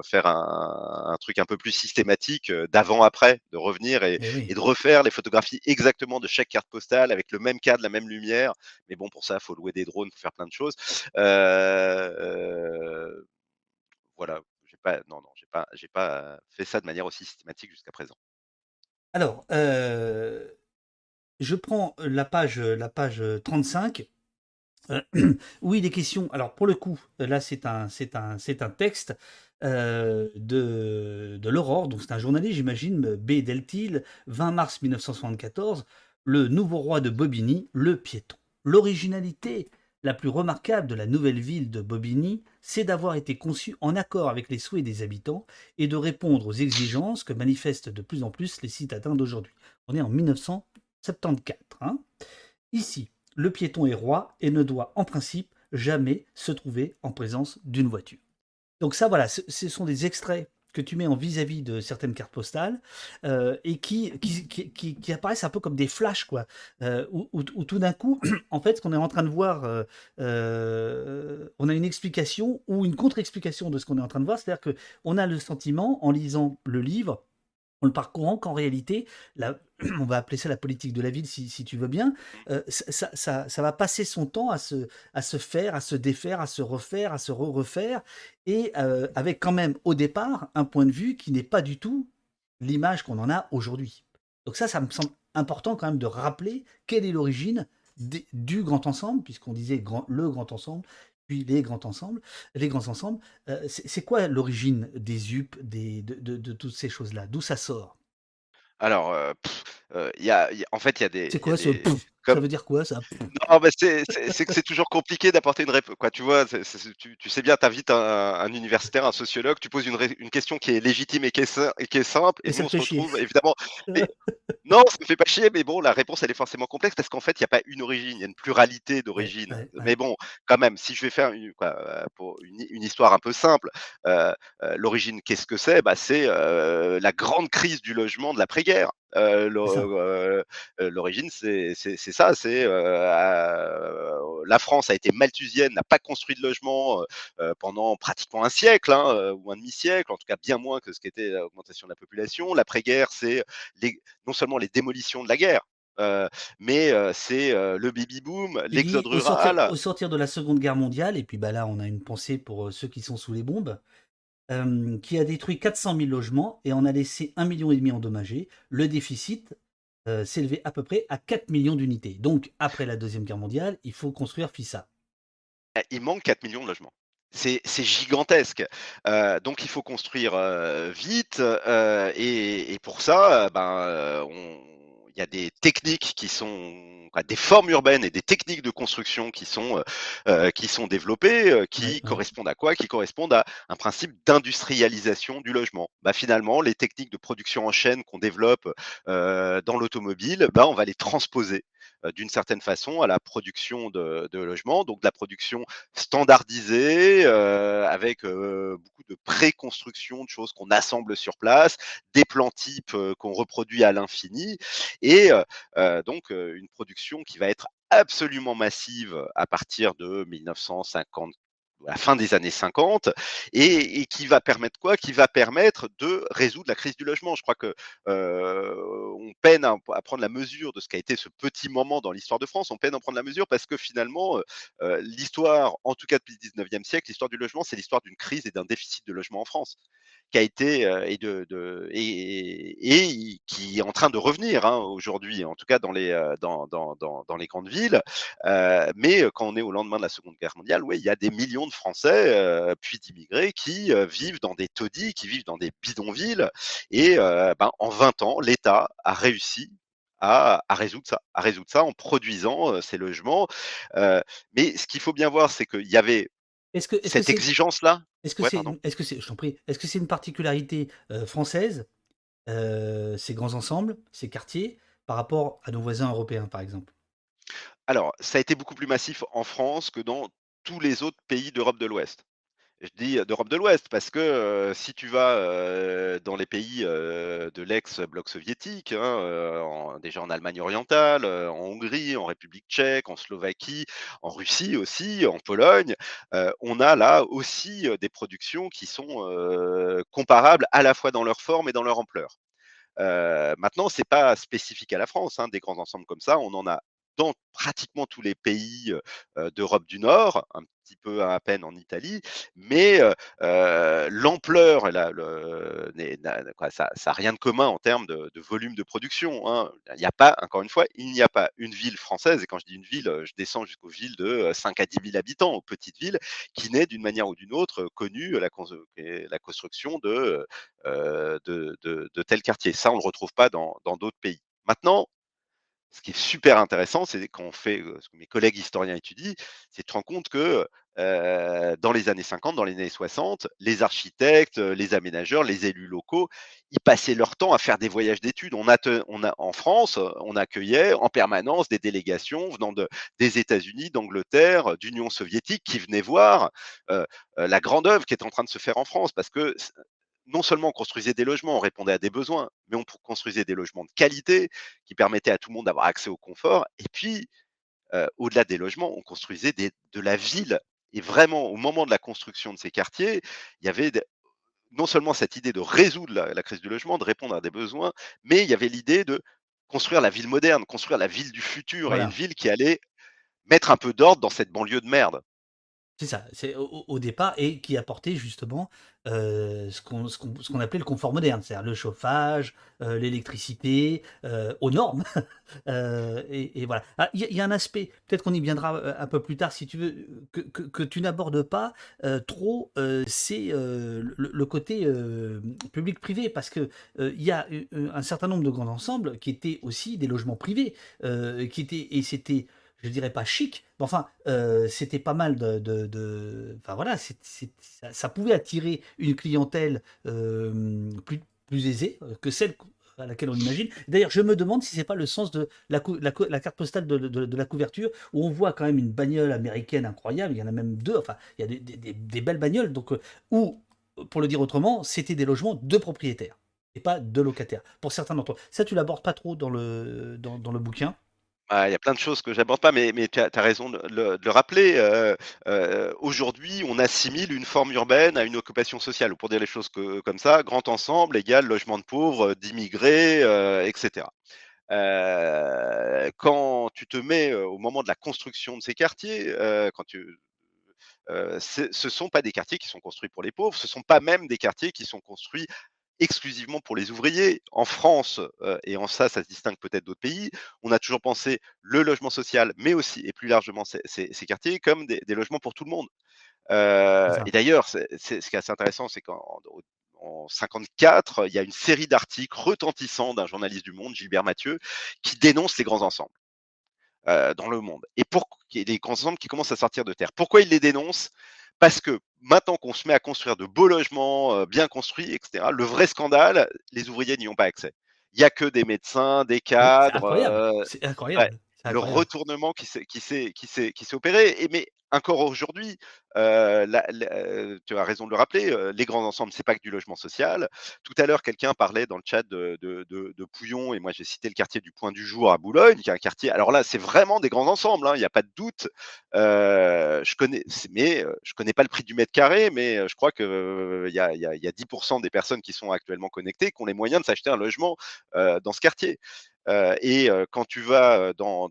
faire un un truc un peu plus systématique, heu, d'avant-après, de revenir et de refaire les photographies exactement de chaque carte postale avec le même cadre, la même lumière. Mais bon pour ça, il faut louer des drones, faut faire plein de choses. Voilà, j'ai pas non, non, j'ai pas j'ai pas fait ça de manière aussi systématique jusqu'à présent. Alors, heu, je prends la page, la page, 35 Euh, oui, des questions. Alors pour le coup, là c'est un, c'est un, c'est un texte euh, de, de l'Aurore, donc c'est un journaliste, j'imagine, B. Deltil, 20 mars 1974, le nouveau roi de Bobigny, le piéton. L'originalité la plus remarquable de la nouvelle ville de Bobigny, c'est d'avoir été conçue en accord avec les souhaits des habitants et de répondre aux exigences que manifestent de plus en plus les citadins d'aujourd'hui. On est en 1974. Hein. Ici, le piéton est roi et ne doit en principe jamais se trouver en présence d'une voiture. Donc ça, voilà, ce sont des extraits que tu mets en vis-à-vis de certaines cartes postales euh, et qui qui, apparaissent un peu comme des flashs, quoi. Euh, où, tout d'un coup, en fait, ce qu'on est en train de voir, euh, on a une explication ou une contre-explication de ce qu'on est en train de voir. C'est-à-dire qu'on a le sentiment, en lisant le livre, en le parcourant qu'en réalité, on va appeler ça la politique de la ville si, tu veux bien, euh, ça, va passer son temps à se, à se faire, à se défaire, à se refaire, à se re-refaire, et euh, avec quand même au départ un point de vue qui n'est pas du tout l'image qu'on en a aujourd'hui. Donc ça, ça me semble important quand même de rappeler quelle est l'origine du grand ensemble, puisqu'on disait le grand ensemble, puis les grands ensembles, les grands ensembles. Euh, c'est quoi l'origine des UP, des, de, toutes ces choses-là? D'où ça sort? Alors, euh, euh, il y a, en fait, il y a des. C'est quoi ce Ça veut dire quoi ça Non, c'est que c'est toujours compliqué d'apporter une réponse. Quoi, tu vois, tu, sais bien, tu invites un, universitaire, un sociologue, tu poses une, une, question qui est légitime et qui est, et qui est simple, et, et on se retrouve évidemment. Non, ça me fait pas chier, mais bon, la réponse, elle est forcément complexe parce qu'en fait, il n'y a pas une origine, il y a une pluralité d'origines. Mais bon, quand même, si je vais faire une, quoi, euh, pour une, histoire un peu simple, euh, euh, l'origine, qu'est-ce que c'est? Bah, C'est la grande crise du logement de l'après-guerre. L'origine, c'est ça, c'est la France a été malthusienne, n'a pas construit de logement pendant pratiquement un siècle hein, ou un demi-siècle, en tout cas bien moins que ce qu'était l'augmentation de la population. L'après-guerre, c'est non seulement les démolitions de la guerre, mais c'est le baby boom, l'exode rural. Au sortir, de la Seconde Guerre mondiale, et puis bah là on a une pensée pour ceux qui sont sous les bombes, qui a détruit 400 000 logements et en a laissé 1,5 million endommagés. Le déficit s'élevait à peu près à 4 millions d'unités. Donc après la Deuxième Guerre mondiale, il faut construire FISA. Eh, il manque 4 millions de logements. C'est gigantesque. donc il faut construire vite et, pour ça, ben, il y a des techniques qui sont des formes urbaines et des techniques de construction qui sont qui sont développées, qui correspondent à quoi? Qui correspondent à un principe d'industrialisation du logement. Bah, finalement, les techniques de production en chaîne qu'on développe dans l'automobile, bah, on va les transposer euh, d'une certaine façon à la production de, logements, donc de la production standardisée euh, avec euh, beaucoup de pré-construction de choses qu'on assemble sur place, des plans types qu'on reproduit à l'infini, et donc une production qui va être absolument massive à partir de 1950 la fin des années 50 et, qui va permettre quoi? Qui va permettre de résoudre la crise du logement. Je crois que euh, on peine à, prendre la mesure de ce qu'a été ce petit moment dans l'histoire de France. On peine à prendre la mesure parce que finalement, euh, l'histoire, en tout cas depuis le 19e siècle, l'histoire du logement, c'est l'histoire d'une crise et d'un déficit de logement en France qui a été et, de, et, qui est en train de revenir hein, aujourd'hui, en tout cas dans les, dans, dans, dans, les grandes villes. mais quand on est au lendemain de la Seconde Guerre mondiale, oui, il y a des millions de Français, puis d'immigrés, qui vivent dans des taudis, qui vivent dans des bidonvilles. Et ben, en 20 ans, l'État a réussi à, à, résoudre ça, à résoudre ça en produisant ces logements. mais ce qu'il faut bien voir, c'est qu'il y avait est-ce que, cette exigence-là? Est-ce que c'est, que c'est, je t'en prie, est-ce que c'est une particularité française, ces grands ensembles, ces quartiers, par rapport à nos voisins européens, par exemple? Alors, ça a été beaucoup plus massif en France que dans tous les autres pays d'Europe de l'Ouest. Je dis d'Europe de l'Ouest parce que si tu vas dans les pays de l'ex-bloc soviétique, hein, déjà en Allemagne orientale, en Hongrie, en République tchèque, en Slovaquie, en Russie aussi, en Pologne, on a là aussi des productions qui sont comparables à la fois dans leur forme et dans leur ampleur. maintenant, c'est pas spécifique à la France, hein, des grands ensembles comme ça, on en a dans pratiquement tous les pays d'Europe du Nord, un petit peu à peine en Italie, mais l'ampleur, le, ça n'a rien de commun en termes de, volume de production. Hein. Il n'y a pas, encore une fois, il n'y a pas une ville française, et quand je dis une ville, je descends jusqu'aux villes de 5 à 10 000 habitants, aux petites villes, qui n'est d'une manière ou d'une autre connue la, construction de, de, de, tels quartiers. Ça, on ne le retrouve pas dans d'autres pays. Maintenant, ce qui est super intéressant, c'est quand fait ce que mes collègues historiens étudient, c'est de te rendre compte que dans les années 50, dans les années 60, les architectes, les aménageurs, les élus locaux, ils passaient leur temps à faire des voyages d'études. En France, on accueillait en permanence des délégations venant de, des États-Unis, d'Angleterre, d'Union soviétique qui venaient voir la grande œuvre qui est en train de se faire en France parce que non seulement on construisait des logements, on répondait à des besoins, mais on construisait des logements de qualité qui permettaient à tout le monde d'avoir accès au confort. Et puis, au-delà des logements, on construisait de la ville. Et vraiment, au moment de la construction de ces quartiers, il y avait non seulement cette idée de résoudre la, crise du logement, de répondre à des besoins, mais il y avait l'idée de construire la ville moderne, construire la ville du futur, et une ville qui allait mettre un peu d'ordre dans cette banlieue de merde. C'est ça, c'est au, départ, et qui apportait justement ce qu'on appelait le confort moderne, c'est-à-dire le chauffage, l'électricité, aux normes. et, voilà. Ah, il y, a un aspect, peut-être qu'on y viendra un peu plus tard si tu veux, que, tu n'abordes pas trop, c'est le, côté public-privé, parce que il y a un certain nombre de grands ensembles qui étaient aussi des logements privés, qui étaient, et c'était je dirais pas chic, mais enfin, euh, c'était pas mal de, Enfin voilà, ça, pouvait attirer une clientèle euh, plus, aisée euh, que celle à laquelle on imagine. D'ailleurs, je me demande si c'est pas le sens de la, la, carte postale de, la couverture, où on voit quand même une bagnole américaine incroyable, il y en a même deux, enfin, il y a des, belles bagnoles, donc, où, pour le dire autrement, c'était des logements de propriétaires, et pas de locataires, pour certains d'entre eux. Ça, tu l'abordes pas trop dans le, dans le bouquin? Il y a plein de choses que j'aborde pas, mais, tu as, raison de, le rappeler. Euh, euh, aujourd'hui, on assimile une forme urbaine à une occupation sociale, ou pour dire les choses comme ça, grand ensemble égale logement de pauvres, d'immigrés, euh, etc. quand tu te mets au moment de la construction de ces quartiers, ce ne sont pas des quartiers qui sont construits pour les pauvres, ce ne sont pas même des quartiers qui sont construits exclusivement pour les ouvriers. En France, et en ça, ça se distingue peut-être d'autres pays, on a toujours pensé le logement social, mais aussi, et plus largement, ces, quartiers, comme des, logements pour tout le monde. et d'ailleurs, ce qui est assez intéressant, c'est qu'en en 54, il y a une série d'articles retentissants d'un journaliste du Monde, Gilbert Mathieu, qui dénonce les grands ensembles dans le monde. Et pour les grands ensembles qui commencent à sortir de terre. Pourquoi il les dénonce? Parce que maintenant qu'on se met à construire de beaux logements euh, bien construits, etc., le vrai scandale, les ouvriers n'y ont pas accès. Il n'y a que des médecins, des cadres. C'est incroyable. Euh, le retournement qui s'est opéré. Et, mais encore aujourd'hui, euh, euh, tu as raison de le rappeler, euh, les grands ensembles, c'est pas que du logement social. Tout à l'heure, quelqu'un parlait dans le chat de, de, Pouillon, et moi j'ai cité le quartier du Point du Jour à Boulogne, qui est un quartier. Alors là, c'est vraiment des grands ensembles, hein, il n'y a pas de doute. je connais, mais je connais pas le prix du mètre carré, mais je crois qu'il y a, y, a, y a 10% des personnes qui sont actuellement connectées qui ont les moyens de s'acheter un logement dans ce quartier. Et quand tu vas dans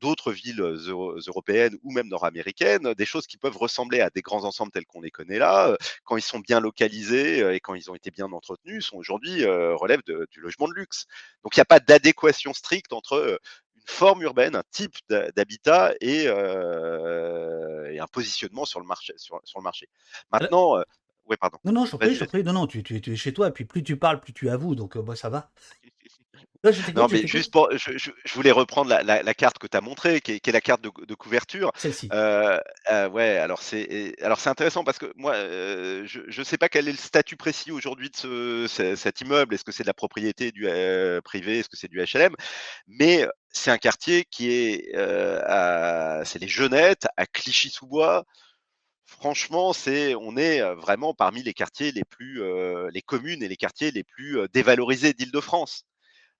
d'autres villes européennes ou même nord-américaines, des choses qui peuvent ressembler à des grands ensembles tels qu'on les connaît là, quand ils sont bien localisés et quand ils ont été bien entretenus, sont aujourd'hui relèvent du logement de luxe. Donc il n'y a pas d'adéquation stricte entre une forme urbaine, un type d'habitat et, un positionnement sur le marché. Sur, le marché. Maintenant, ouais, pardon. Non, non, je prie, je prie. Non, non, tu, es chez toi, et puis plus tu parles, plus tu avoues, donc moi ça va. Non, mais juste pour, je, voulais reprendre la, carte que tu as montrée, qui est, la carte de, couverture. Celle-ci. Euh, euh, ouais, alors c'est, alors c'est intéressant parce que moi, euh, je ne sais pas quel est le statut précis aujourd'hui de ce, cet immeuble. Est-ce que c'est de la propriété du privé Est-ce que c'est du HLM Mais c'est un quartier qui est, c'est les Jeunettes à Clichy-sous-Bois. Franchement, c'est, on est vraiment parmi les quartiers les plus, les communes et les quartiers les plus dévalorisés d'Île-de-France.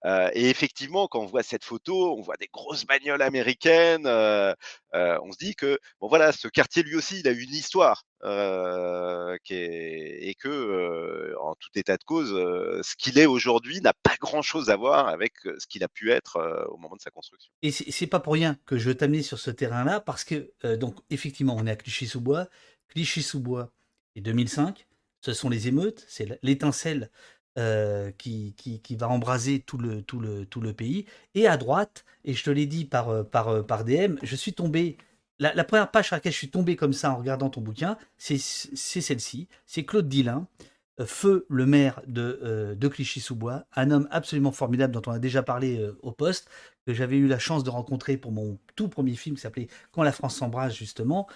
Euh, et effectivement, quand on voit cette photo, on voit des grosses bagnoles américaines. Euh, euh, on se dit que bon voilà, ce quartier lui aussi, il a une histoire et que en tout état de cause, ce qu'il est aujourd'hui n'a pas grand-chose à voir avec ce qu'il a pu être au moment de sa construction. Et c'est pas pour rien que je veux t'amener sur ce terrain-là, parce que donc effectivement, on est à Clichy-sous-Bois. Clichy-sous-Bois et 2005, ce sont les émeutes, c'est l'étincelle euh, qui, qui, va embraser tout le, tout, le, tout le pays. Et à droite, et je te l'ai dit par, euh, par, euh, par DM, je suis tombé. La, première page sur laquelle je suis tombé comme ça en regardant ton bouquin, c'est celle-ci. C'est Claude Dillin, Feu, le maire de, de Clichy-sous-Bois, un homme absolument formidable dont on a déjà parlé au poste, que j'avais eu la chance de rencontrer pour mon tout premier film qui s'appelait Quand la France s'embrasse, justement.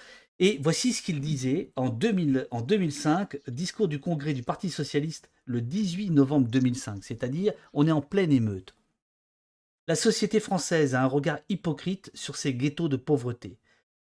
Et voici ce qu'il disait en, 2000, en 2005, discours du congrès du Parti socialiste le 18 novembre 2005, c'est-à-dire on est en pleine émeute. La société française a un regard hypocrite sur ces ghettos de pauvreté.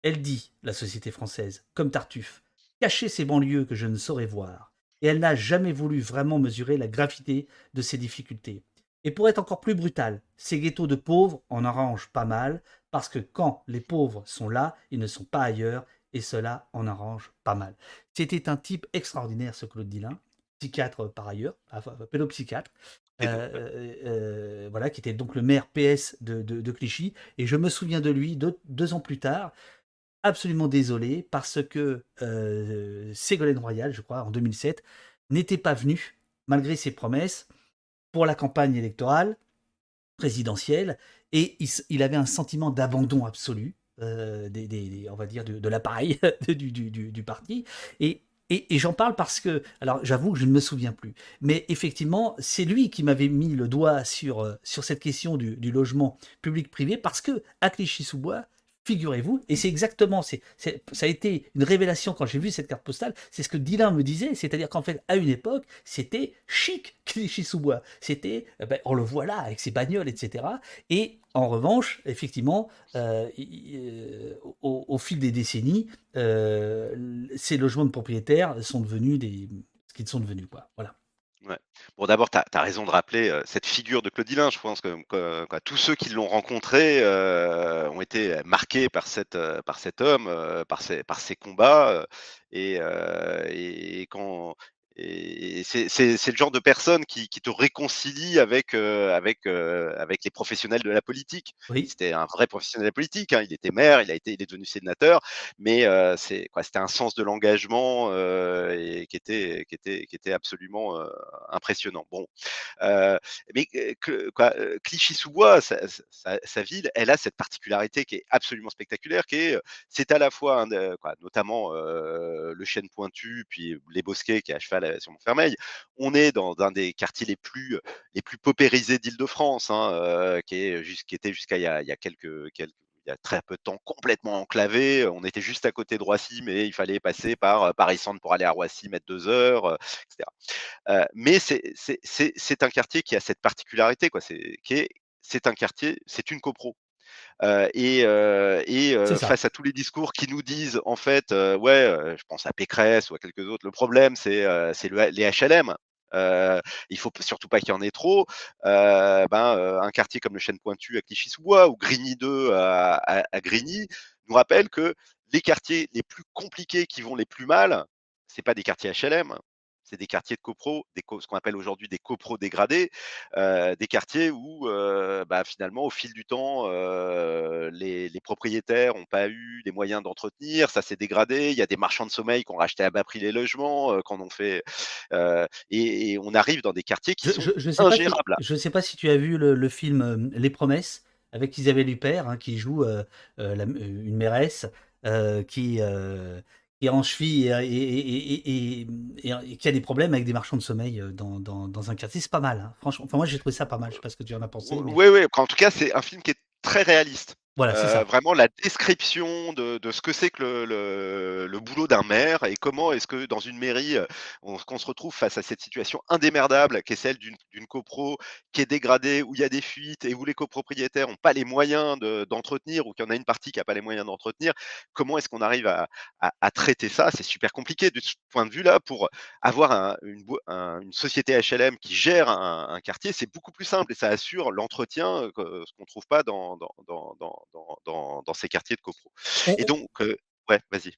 Elle dit, la société française, comme Tartuffe, cacher ces banlieues que je ne saurais voir. Et elle n'a jamais voulu vraiment mesurer la gravité de ces difficultés. Et pour être encore plus brutal, ces ghettos de pauvres en arrangent pas mal, parce que quand les pauvres sont là, ils ne sont pas ailleurs, et cela en arrange pas mal. C'était un type extraordinaire, ce Claude Dillin, psychiatre par ailleurs, enfin, pédopsychiatre, euh, euh, euh, voilà, qui était donc le maire PS de, Clichy, et je me souviens de lui deux, ans plus tard, absolument désolé, parce que Ségolène Royal, je crois, en 2007, n'était pas venu, malgré ses promesses, pour la campagne électorale présidentielle, et il avait un sentiment d'abandon absolu. Euh, des, on va dire, de, l'appareil du, du, parti. Et, et, j'en parle parce que, alors j'avoue que je ne me souviens plus, mais effectivement, c'est lui qui m'avait mis le doigt sur, euh, sur cette question du, logement public-privé, parce que à Clichy-sous-Bois, figurez-vous, et c'est exactement, c'est, ça a été une révélation quand j'ai vu cette carte postale, c'est ce que Dylan me disait, c'est-à-dire qu'en fait, à une époque, c'était chic Clichy-sous-Bois, c'était, euh, ben, on le voit là, avec ses bagnoles, etc. Et en revanche, effectivement, euh, euh, au, fil des décennies, ces logements de propriétaires sont devenus des, ce qu'ils sont devenus, quoi. Voilà. Bon, d'abord, tu as, raison de rappeler cette figure de Claudilin. Je pense que, tous ceux qui l'ont rencontré ont été marqués par, cette, par cet homme, par, ses, combats. Et, quand, et c'est le genre de personne qui, qui te réconcilie avec, euh, avec, euh, avec les professionnels de la politique. Oui. C'était un vrai professionnel de la politique. Hein. Il était maire, il, a été, il est devenu sénateur, mais euh, c'était un sens de l'engagement et qui était, qui était, qui était absolument impressionnant. Bon, mais quoi, Clichy-sous-Bois, sa, sa, sa, ville, elle a cette particularité qui est absolument spectaculaire, qui est, c'est à la fois, quoi, notamment le chêne pointu, puis les bosquets qui est à cheval sur Montfermeil. On est dans un des quartiers les plus, les plus paupérisés d'Île-de-France, hein, euh, qui, était jusqu'à il, y a il y a très peu de temps complètement enclavé. On était juste à côté de Roissy, mais il fallait passer par euh, Paris-Centre pour aller à Roissy, mettre deux heures, euh, etc. mais c'est un quartier qui a cette particularité. C'est un quartier, c'est une copro. Euh, et, euh, et euh, face à tous les discours qui nous disent, en fait, ouais, je pense à Pécresse ou à quelques autres, le problème, c'est les HLM. Euh, il faut surtout pas qu'il y en ait trop. Euh, ben, un quartier comme le Chêne Pointu à Clichy-sous-Bois ou Grigny 2 à, à, à, Grigny nous rappelle que les quartiers les plus compliqués qui vont les plus mal, c'est pas des quartiers HLM, c'est des quartiers de copro, des ce qu'on appelle aujourd'hui des copros dégradés, euh, des quartiers où euh, bah, finalement au fil du temps euh, les, propriétaires n'ont pas eu les moyens d'entretenir, ça s'est dégradé. Il y a des marchands de sommeil qui ont racheté à bas prix les logements, quand on fait et, on arrive dans des quartiers qui sont je, je ingérables. je ne sais pas si tu as vu le, film Les Promesses avec Isabelle Huppert hein, qui joue une mairesse qui est en cheville et, qui a des problèmes avec des marchands de sommeil euh, dans, dans, un quartier, c'est pas mal. Hein. Franchement, enfin, moi j'ai trouvé ça pas mal. Je sais pas ce que tu en as pensé. Oui, oui. En tout cas, c'est un film qui est très réaliste. Voilà, ça. vraiment la description de de ce que c'est que le le boulot d'un maire et comment est-ce que dans une mairie, on qu'on se retrouve face à cette situation indémerdable qui est celle d'une copro qui est dégradée, où il y a des fuites et où les copropriétaires ont pas les moyens de d'entretenir ou qu'il y en a une partie qui a pas les moyens d'entretenir. Comment est-ce qu'on arrive à à traiter ça? C'est super compliqué de ce point de vue-là pour avoir un une une société HLM qui gère un quartier, c'est beaucoup plus simple et ça assure l'entretien, ce qu'on trouve pas dans dans dans dans dans ces quartiers de copro On et on donc heu ouais, vas-y.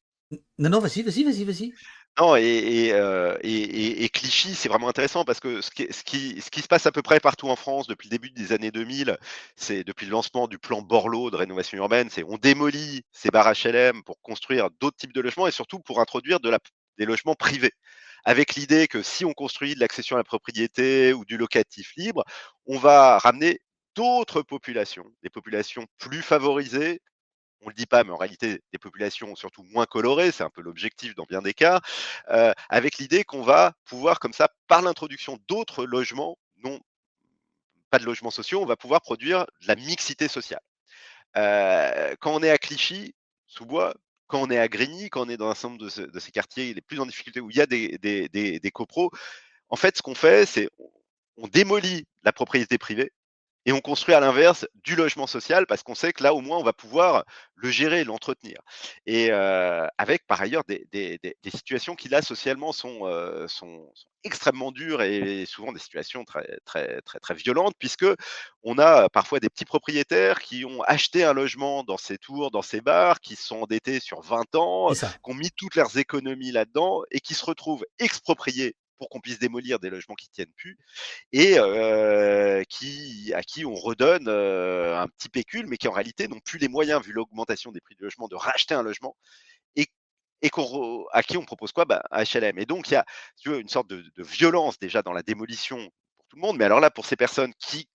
Non, non, vas-y, vas-y, vas-y, vas-y. Non et et heu et et et Clichy, c'est vraiment intéressant parce que ce qui est ce qui ce qui se passe à peu près partout en France depuis le début des années 2000, c'est depuis le lancement du plan Borloo de rénovation urbaine, c'est on démolit ces barres HLM pour construire d'autres types de logements et surtout pour introduire de la p des logements privés. Avec l'idée que si on construit de l'accession à la propriété ou du locatif libre, on va ramener d'autres populations, des populations plus favorisées. On le dit pas, mais en réalité des populations surtout moins colorées, c'est un peu l'objectif dans bien des cas, heu, avec l'idée qu'on va pouvoir comme ça, par l'introduction d'autres logements, non pas de logements sociaux, on va pouvoir produire de la mixité sociale. Heu, quand on est à Clichy-sous-Bois, quand on est à Grigny, quand on est dans un certain de ce de ces quartiers les plus en difficulté où il y a des des copros, en fait, ce qu'on fait, c'est on démolit la propriété privée et on construit à l'inverse du logement social parce qu'on sait que là, au moins, on va pouvoir le gérer, l'entretenir. Et heu, avec par ailleurs des des des des situations qui là, socialement sont, heu, sont sont extrêmement dures et souvent des situations très très très très violentes puisqu'on a parfois des petits propriétaires qui ont acheté un logement dans ces tours, dans ces barres, qui sont endettés sur 20 ans, qui ont mis toutes leurs économies là-dedans et qui se retrouvent expropriés pour qu'on puisse démolir des logements qui tiennent plus et qui à qui on redonne, un petit pécule, mais qui en réalité n'ont plus les moyens, vu l'augmentation des prix du logement, de racheter un logement et et à qui on propose quoi? Bah, HLM et donc il y a, une sorte de violence déjà dans la démolition pour tout le monde, mais alors là, pour ces personnes qui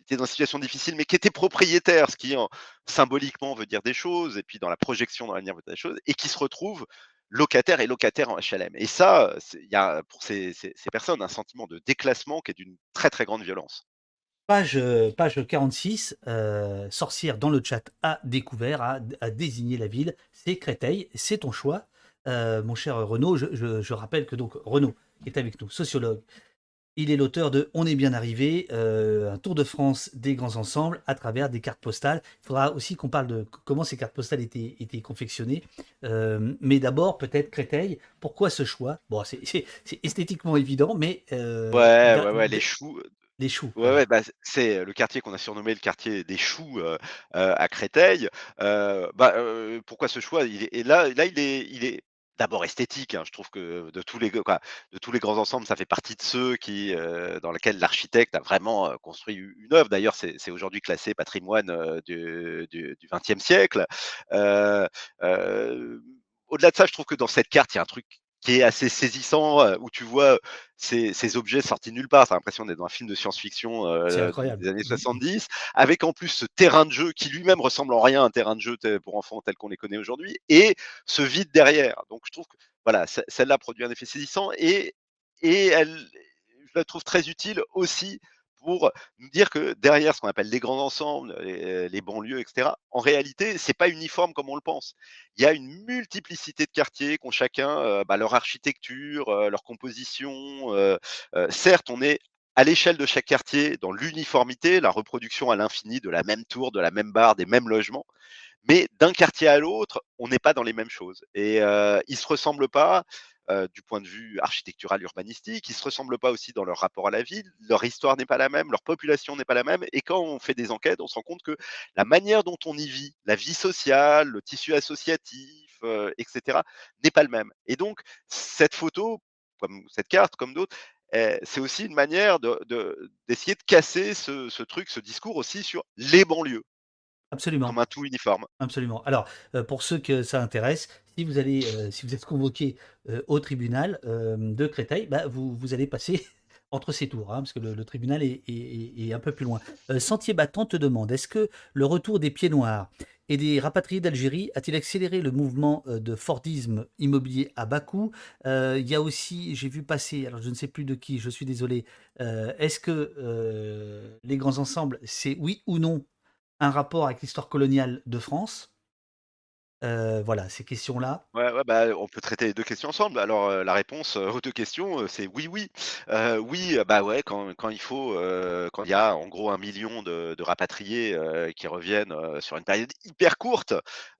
étaient dans une situation difficile, mais qui étaient propriétaires, ce qui en symboliquement veut dire des choses et puis dans la projection dans l'avenir veut dire des choses et qui se retrouvent locataires et locataires en HLM et ça, c'est il y a pour ces personnes un sentiment de déclassement qui est d'une très, très grande violence. Page, heu, page 46, heu, Sorcière dans le chat a découvert, a désigné la ville, c'est Créteil, c'est ton choix, mon cher Renaud. Je rappelle que donc Renaud est avec nous, sociologue, il est l'auteur de On est bien arrivé, heu, un tour de France des grands ensembles à travers des cartes postales. Il faudra aussi qu'on parle de comment ces cartes postales étaient étaient confectionnées, hem, mais d'abord peut-être Créteil, pourquoi ce choix? Bon, c'est esthétiquement évident, mais heu, Ouais, ouais, ouais, les choux, les choux, ouais, ouais, bah, c'est le quartier qu'on a surnommé le quartier des choux, à Créteil, bah, pourquoi ce choix? Il est et là là, il est il est d'abord esthétique, hein. Je trouve que de tous les de tous les grands ensembles, ça fait partie de ceux qui, heu, dans lesquels l'architecte a vraiment, construit une œuvre. D'ailleurs, c'est aujourd'hui classé patrimoine, du 20e siècle, au-delà de ça, je trouve que dans cette carte, il y a un truc qui est assez saisissant, où tu vois ces ces objets sortis nulle part. Tu as l'impression d'être dans un film de science-fiction, des années Mmh mh. 70, avec en plus ce terrain de jeu qui lui-même ressemble en rien à un terrain de jeu pour enfants tel qu'on les connaît aujourd'hui et ce vide derrière. Donc je trouve que voilà, ce celle-là produit un effet saisissant et et elle je la trouve très utile aussi pour nous dire que derrière ce qu'on appelle les grands ensembles, les les banlieues et cetera, en réalité, c'est pas uniforme comme on le pense. Il y a une multiplicité de quartiers qui ont chacun, heu, bah, leur architecture, heu, leur composition, certes, on est à l'échelle de chaque quartier dans l'uniformité, la reproduction à l'infini de la même tour, de la même barre, des mêmes logements, mais d'un quartier à l'autre, on n'est pas dans les mêmes choses et ils se ressemblent pas, heu, du point de vue architectural, urbanistique, ils se ressemblent pas aussi dans leur rapport à la ville, leur histoire n'est pas la même, leur population n'est pas la même et quand on fait des enquêtes, on se rend compte que la manière dont on y vit, la vie sociale, le tissu associatif, heu et cetera, n'est pas le même. Et donc cette photo, comme cette carte, comme d'autres, eh, c'est aussi une manière de de d'essayer de casser ce truc, ce discours aussi sur les banlieues comme Absolument. un tout uniforme. Absolument. Alors, heu, pour ceux que ça intéresse, si vous allez, heu, si vous êtes convoqué, heu, au tribunal, de Créteil, bah, vous vous allez passer entre ces tours, hein, parce que le le tribunal est est un peu plus loin. Sentier battant te demande: «Est-ce que le retour des pieds noirs et des rapatriés d'Algérie a-t-il accéléré le mouvement, de Fordisme immobilier à bas coût?» il y a aussi j'ai vu passer, alors je ne sais plus de qui, je suis désolé, est-ce que, les grands ensembles, c'est oui ou non un rapport avec l'histoire coloniale de France euh, voilà, ces questions-là. Ouais, ouais, bah, on peut traiter les 2 questions ensemble. Alors, heu, la réponse, heu, aux 2 questions, c'est oui, oui. Oui, bah, ouais, quand quand il faut, quand il y a en gros 1 million de de rapatriés, qui reviennent, sur une période hyper courte,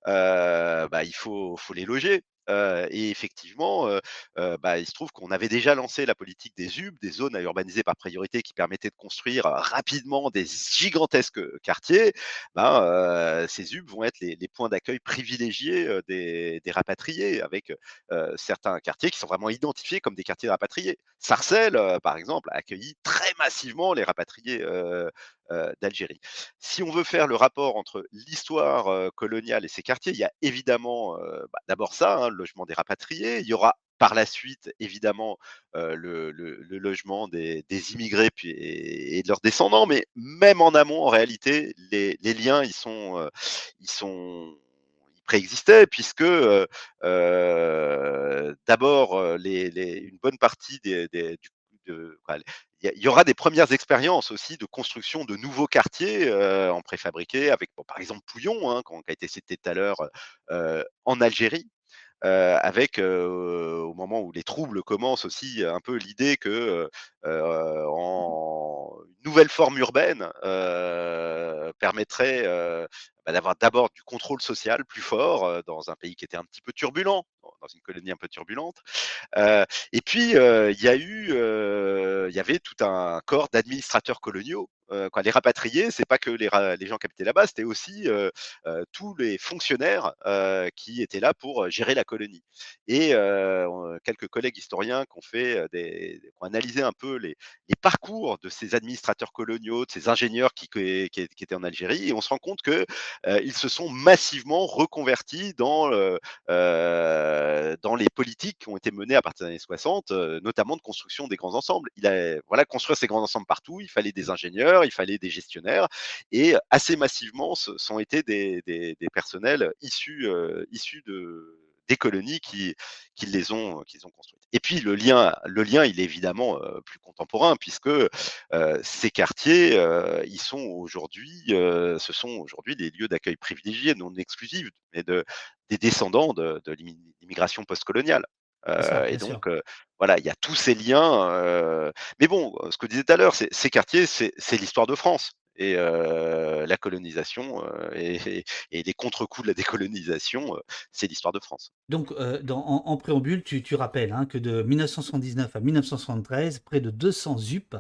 bah, il faut faut les loger. Et effectivement, bah, il se trouve qu'on avait déjà lancé la politique des ZUB, des zones à urbaniser par priorité, qui permettaient de construire, rapidement des gigantesques, quartiers. Ben, ces ZUB vont être les points d'accueil privilégiés, des rapatriés avec, certains quartiers qui sont vraiment identifiés comme des quartiers rapatriés. Sarcelles, par exemple, a accueilli très massivement les rapatriés, d'Algérie. Si on veut faire le rapport entre l'histoire, coloniale et ces quartiers, il y a évidemment, bah, d'abord ça, hein, logement des rapatriés. Il y aura par la suite, évidemment, heu, le logement des immigrés puis et de leurs descendants. Mais même en amont, en réalité, les liens, ils sont, heu, ils sont ils préexistaient puisque, heu, d'abord, les les une bonne partie des il y aura des premières expériences aussi de construction de nouveaux quartiers, en préfabriqué avec, par exemple Pouillon, hein, qui a été cité tout à l'heure, heu, en Algérie. Heu, avec, heu, au moment où les troubles commencent aussi, un peu l'idée que, heu, en une nouvelle forme urbaine, permettrait, bah, d'avoir d'abord du contrôle social plus fort, dans un pays qui était un petit peu turbulent, dans une colonie un peu turbulente. Heu et puis, il y a eu, il y avait tout un corps d'administrateurs coloniaux, heu, quoi. Les rapatriés, c'est pas que les gens qui habitaient là-bas, c'était aussi, heu heu, tous les fonctionnaires, heu, qui étaient là pour, gérer la colonie et quelques collègues historiens qui ont fait, des analysé un peu les parcours de ces administrateurs coloniaux, de ces ingénieurs qui étaient en Algérie et on se rend compte que, ils se sont massivement reconvertis dans, les politiques qui ont été menées à partir des années 60, heu, notamment de construction des grands ensembles. Voilà, construire ces grands ensembles partout, il fallait des ingénieurs, il fallait des gestionnaires et assez massivement, ce sont été des des personnels issus, heu, issus de des colonies qui qui les ont qui les ont construites. Et puis le lien le lien, il est évidemment, plus contemporain puisque, ces quartiers, ils sont aujourd'hui, ce sont aujourd'hui des lieux d'accueil privilégiés, non exclusifs, mais de des descendants de de l'immi l'immigration postcoloniale. Ça, Heu et donc, heu, voilà, il y a tous ces liens, heu, mais bon, ce que je disais tout à l'heure, ces quartiers, c'est l'histoire de France et la colonisation, et les contre-coups de la décolonisation, c'est l'histoire de France. Donc, dans en en préambule, tu tu rappelles, hein, que de 1979 à 1973, près de 200 ZUP,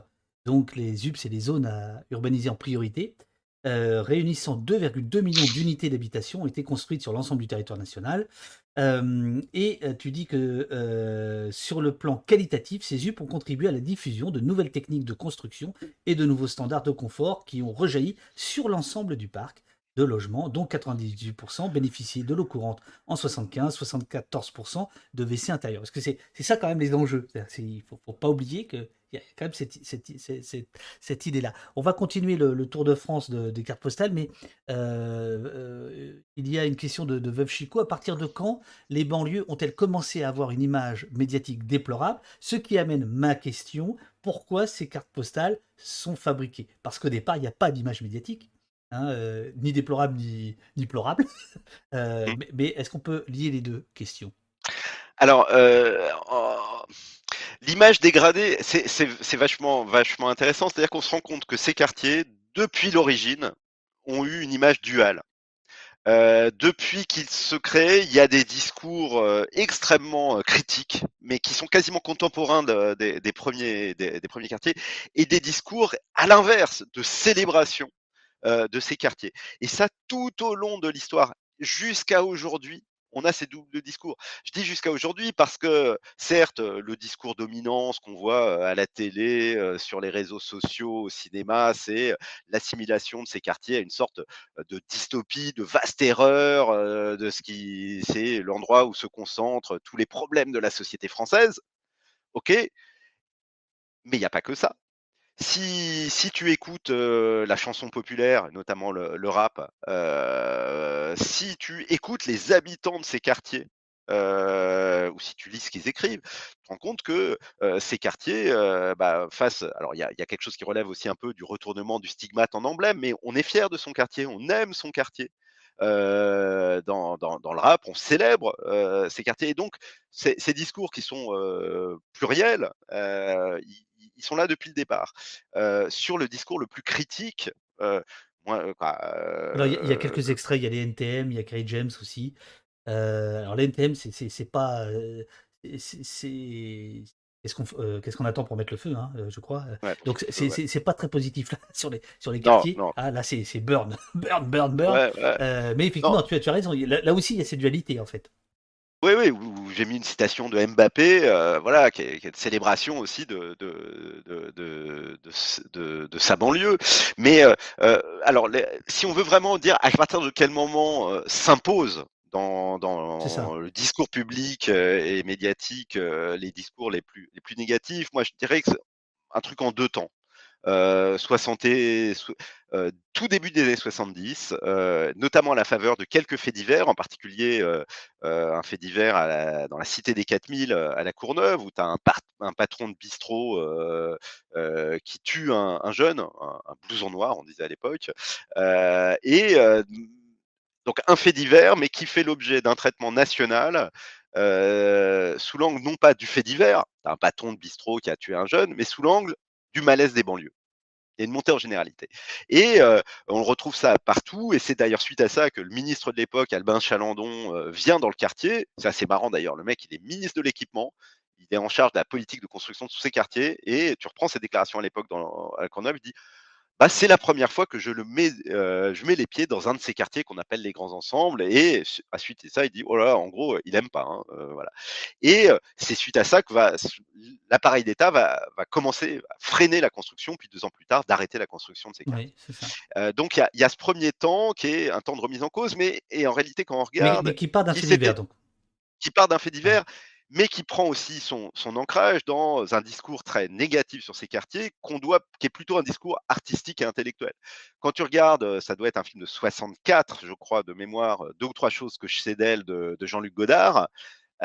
donc les ZUP, c'est les zones à urbaniser en priorité, réunissant 2,2 millions d'unités d'habitation ont été construites sur l'ensemble du territoire national. Hem et heu, tu dis que, heu, sur le plan qualitatif, ces ZUP ont contribué à la diffusion de nouvelles techniques de construction et de nouveaux standards de confort qui ont rejailli sur l'ensemble du parc de logements, dont 98% bénéficiaient de l'eau courante en 75, 74% de WC intérieur. Parce que c'est ça quand même les enjeux. Il faut, faut pas oublier qu'il y a quand même cette, cette- cette- cette- cette idée-là. On va continuer le, le tour de France de- des cartes postales, mais euh, euh, il y a une question de, de Veuve Chicot. À partir de quand les banlieues ont-elles commencé à avoir une image médiatique déplorable? Ce qui amène ma question, pourquoi ces cartes postales sont fabriquées? Parce qu'au départ, il n'y a pas d'image médiatique. hein, euh, ni déplorable ni. Euh, Mmh. mais mais est-ce qu'on peut lier les 2 questions? Alors, l'image dégradée, c'est vachement vachement intéressant. C'est-à-dire qu'on se rend compte que ces quartiers, depuis l'origine, ont eu une image duale. Heu, depuis qu'ils se créent, il y a des discours, heu, extrêmement, heu, critiques, mais qui sont quasiment contemporains de des premiers des des 1 quartiers et des discours à l'inverse, de célébration, heu, de ces quartiers et ça tout au long de l'histoire. Jusqu'à aujourd'hui, on a ces doubles discours. Je dis jusqu'à aujourd'hui parce que, certes, heu, le discours dominant, ce qu'on voit, heu, à la télé, heu, sur les réseaux sociaux, au cinéma, c'est, l'assimilation de ces quartiers à une sorte, de dystopie, de vaste erreur, de ce qui c'est l'endroit où se concentrent tous les problèmes de la société française. OK, mais il y a pas que ça. Si si tu écoutes, heu, la chanson populaire, notamment le le rap, heu, si tu écoutes les habitants de ces quartiers, ou si tu lis ce qu'ils écrivent, tu te rends compte que ces quartiers, bah, face, alors il y a, y a, quelque chose qui relève aussi un peu du retournement du stigmate en emblème, mais on est fier de son quartier, on aime son quartier. Euh, dans, dans, dans, le rap, on célèbre euh, ces quartiers. Et donc, ces, discours qui sont euh, pluriels, ils, sont là depuis le départ. sur le discours le plus critique, quoi, il y, y, a quelques extraits, il y a les NTM, il y a Kerry James aussi. alors les NTM, c'est pas, c'est Qu'est-ce qu'on euh, attend pour mettre le feu, hein, je crois. Ouais, Donc c'est ouais. pas très positif là, sur les sur les quartiers. Non, non. Ah là c'est burn, burn, burn, burn. Ouais, euh, mais effectivement, tu as, tu as raison. Là, là, aussi il y a cette dualité en fait. Oui, oui, j'ai mis une citation de Mbappé, euh, voilà, qui est, qui est, une célébration aussi de de, de, de, de, de sa banlieue. Mais euh, alors, les, si on veut vraiment dire à partir de quel moment s'impose dans, dans le discours public euh, et médiatique, euh, les discours les plus, les plus négatifs, moi je dirais que c'est un truc en deux temps. Euh, 60 et, euh, tout début des années 70, euh, notamment à la faveur de quelques faits divers, en particulier euh, un fait divers dans la cité des 4000 à la Courneuve, où tu as un, patron de bistrot qui tue un, un jeune, un, blouson noir, on disait à l'époque, et donc un fait divers, mais qui fait l'objet d'un traitement national sous l'angle non pas du fait divers, un patron de bistrot qui a tué un jeune, mais sous l'angle du malaise des banlieues. Il y a une montée en généralité. Et euh, on retrouve ça partout, et c'est d'ailleurs suite à ça que le ministre de l'époque, Albin Chalandon, euh, vient dans le quartier. C'est assez marrant d'ailleurs, le mec, il est ministre de l'équipement, il est en charge de la politique de construction de tous ces quartiers, et tu reprends ses déclarations à l'époque dans à Courneuve, il dit bah, c'est la première fois que je le mets, euh, je mets les pieds dans un de ces quartiers qu'on appelle les grands ensembles. Et à suite de ça, il dit oh là, en gros, il aime pas. Hein, euh, voilà. Et euh, c'est suite à ça que va l'appareil d'État va, va, commencer à freiner la construction, puis deux ans plus tard d'arrêter la construction de ces quartiers. Oui, euh, donc il y, y, a ce premier temps qui est un temps de remise en cause, mais et en réalité quand on regarde, mais, mais qui part d'un fait divers donc. Qui part d'un fait divers. Ouais mais qui prend aussi son, ancrage dans un discours très négatif sur ces quartiers, qu'on doit, qui est plutôt un discours artistique et intellectuel. Quand tu regardes, ça doit être un film de 64, je crois, de mémoire, deux ou trois choses que je sais d'elle de, Jean-Luc Godard.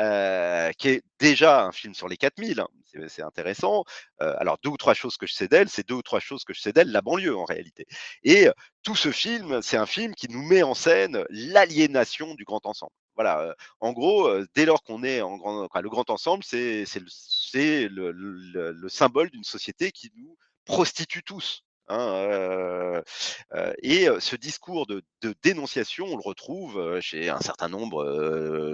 Euh, qui est déjà un film sur les 4000, hein, c'est intéressant. Euh, alors deux ou trois choses que je sais d'elle, c'est deux ou trois choses que je sais d'elle, la banlieue en réalité. Et tout ce film, c'est un film qui nous met en scène l'aliénation du grand ensemble. Voilà, en gros, dès lors qu'on est en grand, le grand ensemble, c'est le, symbole d'une société qui nous prostitue tous. Hein, euh, euh, et ce discours de, dénonciation, on le retrouve chez un certain nombre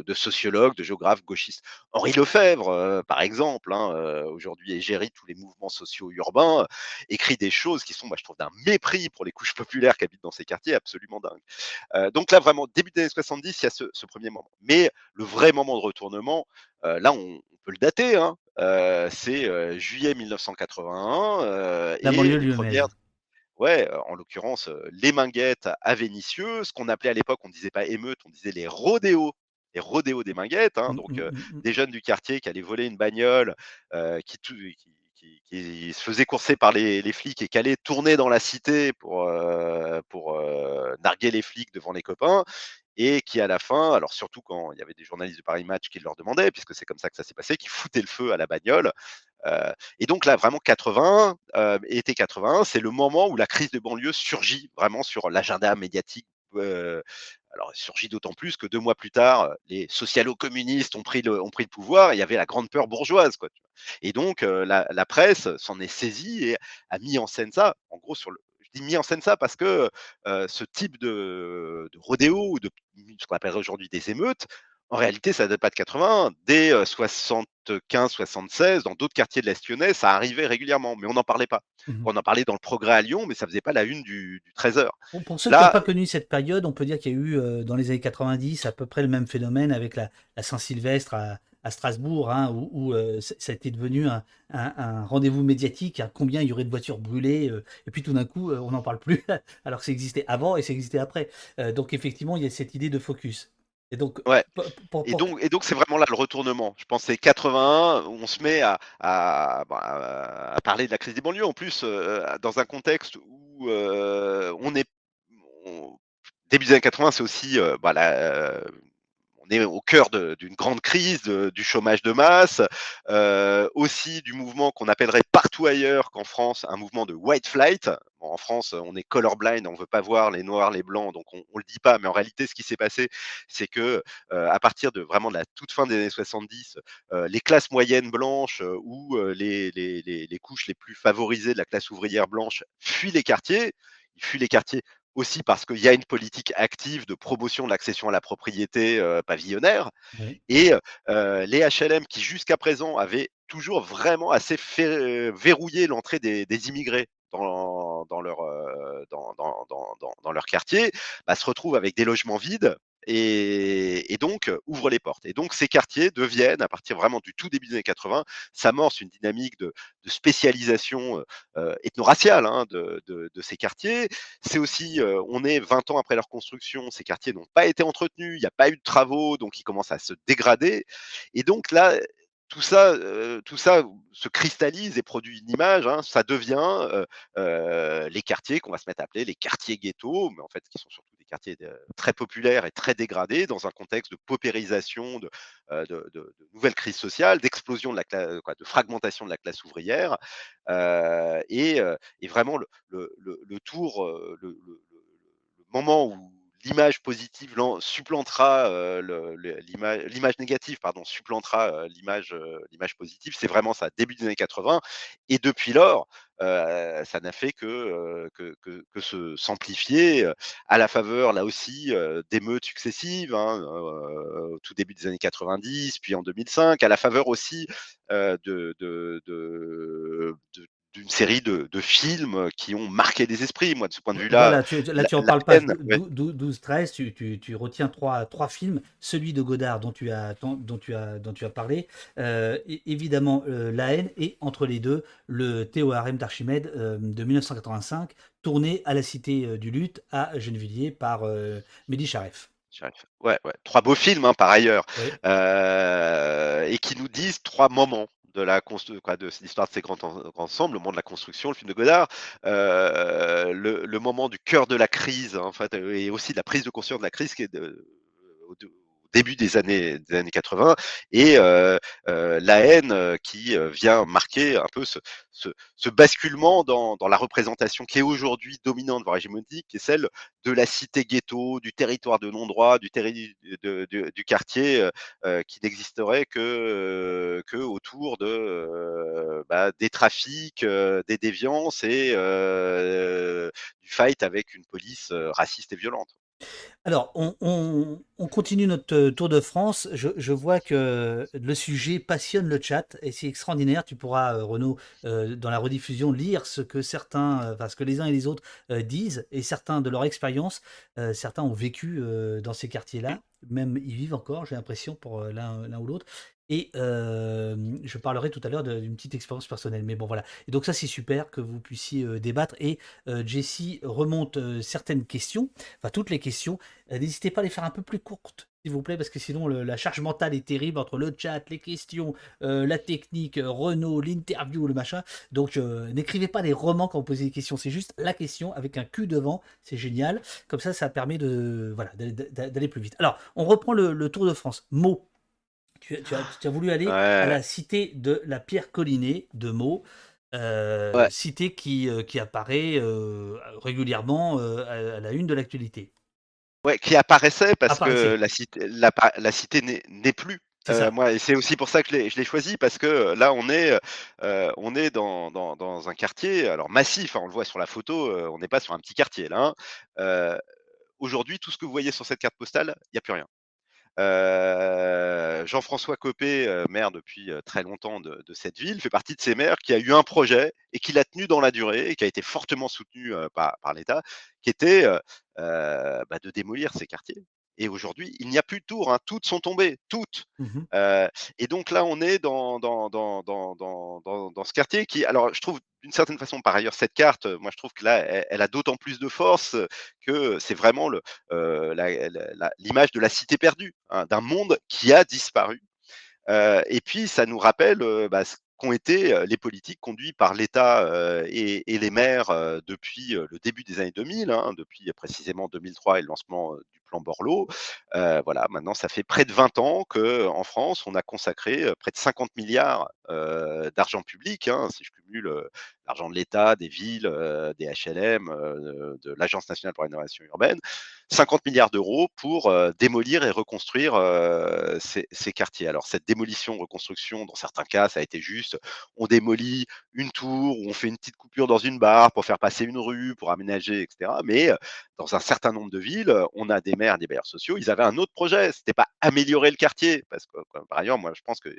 de sociologues, de géographes gauchistes. Henri Lefebvre, par exemple, hein, aujourd'hui égérie tous les mouvements sociaux urbains, écrit des choses qui sont, je trouve, d'un mépris pour les couches populaires qui habitent dans ces quartiers, absolument dingue. donc là, vraiment, début des années 70, il y a ce, premier moment. Mais le vrai moment de retournement, là, on, on peut le dater, hein, c'est juillet 1981. La banlieue ouais, en l'occurrence, les Minguettes à Vénissieux, ce qu'on appelait à l'époque, on ne disait pas émeute, on disait les rodéos les rodéos des Minguettes, hein, mmh, donc mmh, mmh, des jeunes du quartier qui allaient voler une bagnole, euh, qui, qui, qui, se faisaient courser par les, flics et qui allaient tourner dans la cité pour, euh, pour euh, narguer les flics devant les copains, et qui à la fin, alors surtout quand il y avait des journalistes de Paris Match qui leur demandaient, puisque c'est comme ça que ça s'est passé, qui foutaient le feu à la bagnole, euh, et donc là, vraiment 80, euh, été 81, c'est le moment où la crise de banlieue surgit vraiment sur l'agenda médiatique. Alors, surgit d'autant plus que deux mois plus tard, les socialo-communistes ont pris le, ont pris le pouvoir. Et il y avait la grande peur bourgeoise, quoi. Et donc la, presse s'en est saisie et a mis en scène ça. En gros, sur le, je dis mis en scène ça parce que ce type de, de rodéo ou de ce qu'on appellerait aujourd'hui des émeutes en réalité, ça ne date pas de 80. Dès 75-76, dans d'autres quartiers de l'Est lyonnais, ça arrivait régulièrement, mais on n'en parlait pas. Mmh. On en parlait dans le progrès à Lyon, mais ça faisait pas la une du, du 13h. Bon, pour ceux Là, qui n'ont pas connu cette période, on peut dire qu'il y a eu euh, dans les années 90 à peu près le même phénomène avec la, la Saint-Sylvestre à, à, Strasbourg, hein, où, où euh, ça a été devenu un, un, un rendez-vous médiatique, à combien il y aurait de voitures brûlées, euh, et puis tout d'un coup, on n'en parle plus, alors que ça existait avant et ça existait après. donc effectivement, il y a cette idée de focus. Et donc, ouais. et donc, et donc, c'est vraiment là le retournement. Je pense c'est 81 où on se met à, à, à, parler de la crise des banlieues. En plus, euh, dans un contexte où euh, on est on, début des années 80, c'est aussi euh, bah, la, est au cœur d'une grande crise, du chômage de masse, aussi du mouvement qu'on appellerait partout ailleurs qu'en France, un mouvement de white flight. en France, on est colorblind, on veut pas voir les noirs, les blancs, donc on, ne le dit pas. Mais en réalité, ce qui s'est passé, c'est que à partir de vraiment de la toute fin des années 70, les classes moyennes blanches ou les, les, les couches les plus favorisées de la classe ouvrière blanche fuient les quartiers. Ils fuient les quartiers aussi parce qu'il y a une politique active de promotion de l'accession à la propriété pavillonnaire. Et les HLM qui jusqu'à présent avaient toujours vraiment assez verrouillé l'entrée des, immigrés dans, leur, dans, leur quartier, bah, se retrouvent avec des logements vides et, donc ouvre les portes. Et donc ces quartiers deviennent, à partir vraiment du tout début des années 80, s'amorce une dynamique de, spécialisation euh, ethno-raciale hein, de, ces quartiers. C'est aussi, on est 20 ans après leur construction, ces quartiers n'ont pas été entretenus, il n'y a pas eu de travaux, donc ils commencent à se dégrader. Et donc là, tout ça, tout ça se cristallise et produit une image. Hein. ça devient les quartiers qu'on va se mettre à appeler les quartiers ghettos, mais en fait, qui sont surtout des quartiers très populaires et très dégradés dans un contexte de paupérisation, de, nouvelles crises sociales, d'explosion de la de fragmentation de la classe ouvrière, et, vraiment le tour, le, moment où l'image positive supplantera l'image négative, pardon, supplantera l'image l'image positive. C'est vraiment ça, début des années 80. Et depuis lors, ça n'a fait que, que, que, se s'amplifier à la faveur, là aussi, d'émeutes successives, hein, au tout début des années 90, puis en 2005, à la faveur aussi de d'une série de, films qui ont marqué les esprits, moi, de ce point de vue-là. là, tu en parles pas 12-13, tu, tu, retiens trois, trois films. Celui de Godard dont tu as, dont tu as, dont tu as parlé, euh, évidemment euh, La haine, et entre les deux, le Théo Harem d'Archimède euh, de 1985, tourné à la Cité du Lutte à Gennevilliers par Mehdi Charef. Ouais, ouais, trois beaux films hein, par ailleurs, et qui nous disent trois moments de la quoi, de l'histoire de ces grands ensembles, le moment de la construction, le film de Godard, euh, le, moment du cœur de la crise, en fait, et aussi de la prise de conscience de la crise qui est de, début des années, des années 80, et euh, euh, la haine euh, qui vient marquer un peu ce, basculement dans, la représentation qui est aujourd'hui dominante, voire hégémonique, qui est celle de la cité ghetto, du territoire de non-droit, du, du quartier, qui n'existerait que, que autour de, bah, des trafics, des déviances et du fight avec une police raciste et violente. Alors, on, continue notre euh, tour de France. Je, vois que le sujet passionne le chat et c'est extraordinaire. Tu pourras, euh, Renaud, euh, dans la rediffusion, lire ce que certains, parce que les uns et les autres disent et certains de leur expérience. certains ont vécu dans ces quartiers-là, même ils vivent encore, j'ai l'impression, pour l'un ou l'autre. Et je parlerai tout à l'heure d'une petite expérience personnelle. Mais bon, voilà. Et donc ça, c'est super que vous puissiez débattre. Et Jessie remonte certaines questions, enfin toutes les questions. N'hésitez pas à les faire un peu plus courtes, s'il vous plaît, parce que sinon la charge mentale est terrible entre le chat, les questions, la technique, Renault, l'interview, le machin. Donc n'écrivez pas des romans quand vous posez des questions. C'est juste la question avec un cul devant. C'est génial. Comme ça, ça permet voilà d'aller plus vite. Alors, on reprend le, le Tour de France. Mots. Tu, as, voulu aller à la cité de la Pierre Collinet de Meaux. Euh, cité qui, euh, qui apparaît euh, régulièrement à, la une de l'actualité. Ouais, qui apparaissait parce que la cité, la, cité n'est plus. moi, c'est aussi pour ça que je l'ai choisi parce que là, on est, on est dans, dans, dans, un quartier, alors massif. Hein, on le voit sur la photo. on n'est pas sur un petit quartier là. Hein. Aujourd'hui, tout ce que vous voyez sur cette carte postale, il n'y a plus rien. Jean-François Copé, maire depuis très longtemps de, cette ville, fait partie de ces maires qui a eu un projet et qui l'a tenu dans la durée et qui a été fortement soutenu par, l'État, qui était bah, de démolir ces quartiers. Et aujourd'hui, il n'y a plus de tours, hein. toutes sont tombées, toutes. Mmh et donc là, on est dans, dans, dans, dans, ce quartier qui, alors je trouve d'une certaine façon, par ailleurs, cette carte, moi je trouve que là, elle, a d'autant plus de force que c'est vraiment l'image de la cité perdue, hein, d'un monde qui a disparu. et puis, ça nous rappelle bah, ce qu'ont été les politiques conduites par l'État et, les maires depuis le début des années 2000, hein, depuis précisément 2003 et le lancement du plan Borloo. voilà, maintenant, ça fait près de 20 ans qu'en France, on a consacré près de 50 milliards d'argent public, hein, si je cumule l'argent de l'État, des villes, des HLM, de l'Agence nationale pour l'innovation urbaine, 50 milliards d'euros pour démolir et reconstruire ces, ces, quartiers. Alors cette démolition, reconstruction, dans certains cas, ça a été juste, on démolit une tour ou on fait une petite coupure dans une barre pour faire passer une rue, pour aménager, etc. Mais dans un certain nombre de villes, on a des des bailleurs sociaux, ils avaient un autre projet, c'était pas améliorer le quartier, parce que par ailleurs, moi je pense que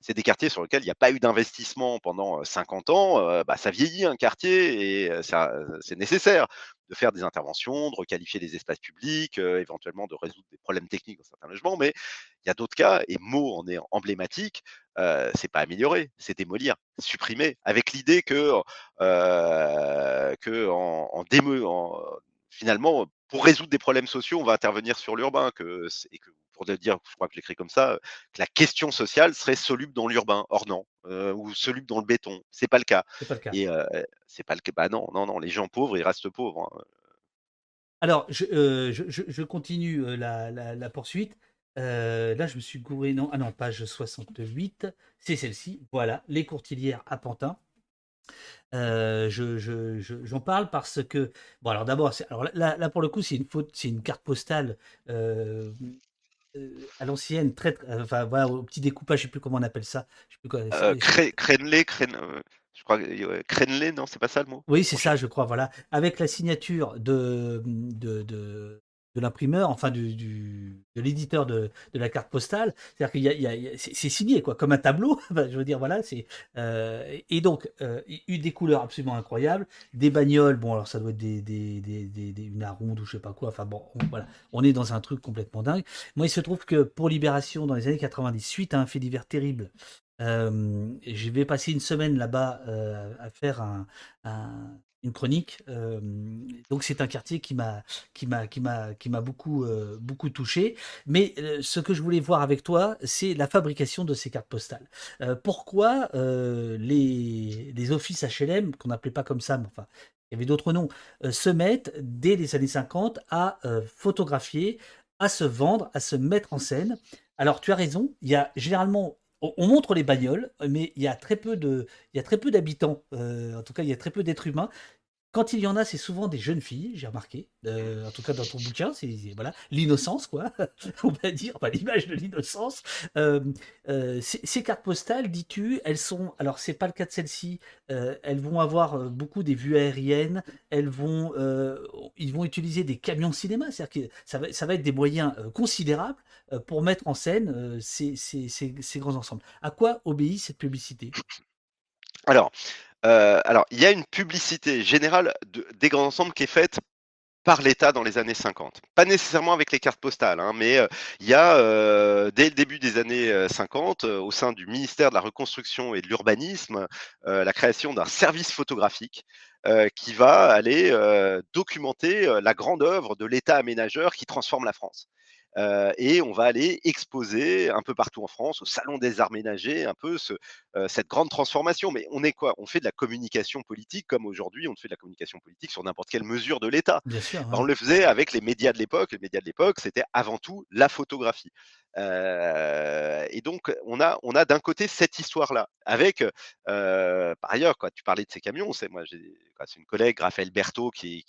c'est des quartiers sur lesquels il n'y a pas eu d'investissement pendant 50 ans, bah, ça vieillit un quartier et c'est nécessaire de faire des interventions, de requalifier les espaces publics, éventuellement de résoudre des problèmes techniques dans certains logements, mais il y a d'autres cas, et Meaux en est emblématique, euh, c'est pas améliorer, c'est démolir, supprimer, avec l'idée que, que en, en, finalement, pour résoudre des problèmes sociaux, on va intervenir sur l'urbain, que, et que pour dire, je crois que j'écris comme ça, que la question sociale serait soluble dans l'urbain. Or non, ou soluble dans le béton. C'est pas le cas. C'est pas le cas. Et c'est pas le cas. Bah non, non, non. Les gens pauvres, ils restent pauvres. Hein. Alors, je, je, continue la, la, poursuite. là, je me suis gouré. Non, ah non, page 68. C'est celle-ci. Voilà, les courtilières à Pantin. Je, j'en parle parce que bon alors d'abord alors là, là, pour le coup c'est une faute c'est une carte postale à l'ancienne, très, enfin voilà, au petit découpage, je sais plus comment on appelle ça. Je sais plus quoi. Euh, Crénelé, je crois, Crénelé, non, c'est pas ça le mot? Oui, c'est ça, je crois, voilà, avec la signature de, de, de de l'imprimeur, enfin du, de l'éditeur de, la carte postale. C'est-à-dire qu'il y a, c'est signé quoi, comme un tableau. je veux dire voilà, c'est euh, et donc euh, eu des couleurs absolument incroyables, des bagnoles. Bon alors ça doit être des, des, des, une aronde ou je sais pas quoi. Enfin bon, on, voilà, on est dans un truc complètement dingue. Moi il se trouve que pour Libération dans les années 90, suite à un fait divers terrible. Euh, je vais passer une semaine là-bas à faire un, une chronique. donc c'est un quartier qui m'a qui m'a qui m'a qui m'a beaucoup beaucoup touché. Mais ce que je voulais voir avec toi, c'est la fabrication de ces cartes postales. pourquoi les, les offices HLM qu'on n'appelait pas comme ça, mais enfin il y avait d'autres noms, se mettent dès les années 50 à photographier, à se vendre, à se mettre en scène. Alors tu as raison, il y a généralement on montre les bagnoles, mais il y a très peu d'habitants. Euh, en tout cas, il y a très peu d'êtres humains. Quand il y en a, c'est souvent des jeunes filles, j'ai remarqué. Euh, en tout cas, dans ton bouquin, voilà l'innocence, quoi. on va dire, l'image de l'innocence. Euh, ces, cartes postales, dis-tu, elles sont. Alors, c'est pas le cas de celle-ci. elles vont avoir beaucoup des vues aériennes. Elles vont, ils vont utiliser des camions cinéma. C'est-à-dire que ça va, être des moyens considérables pour mettre en scène ces, ces grands ensembles. À quoi obéit cette publicité? Alors. Euh, alors, il y a une publicité générale des grands ensembles qui est faite par l'État dans les années 50. Pas nécessairement avec les cartes postales, hein, mais euh, il y a, euh, dès le début des années 50, au sein du ministère de la Reconstruction et de l'Urbanisme, la création d'un service photographique qui va aller documenter la grande œuvre de l'État aménageur qui transforme la France. Euh, et on va aller exposer un peu partout en France, au Salon des Arts Ménagers, un peu ce, euh, cette grande transformation. Mais on est quoi? On fait de la communication politique comme aujourd'hui, on fait de la communication politique sur n'importe quelle mesure de l'État. On le faisait avec les médias de l'époque. Les médias de l'époque, c'était avant tout la photographie. Et donc, on a, on a d'un côté cette histoire-là, avec, par ailleurs, quoi, tu parlais de ces camions, c'est une collègue, Raphaël Berthaud, qui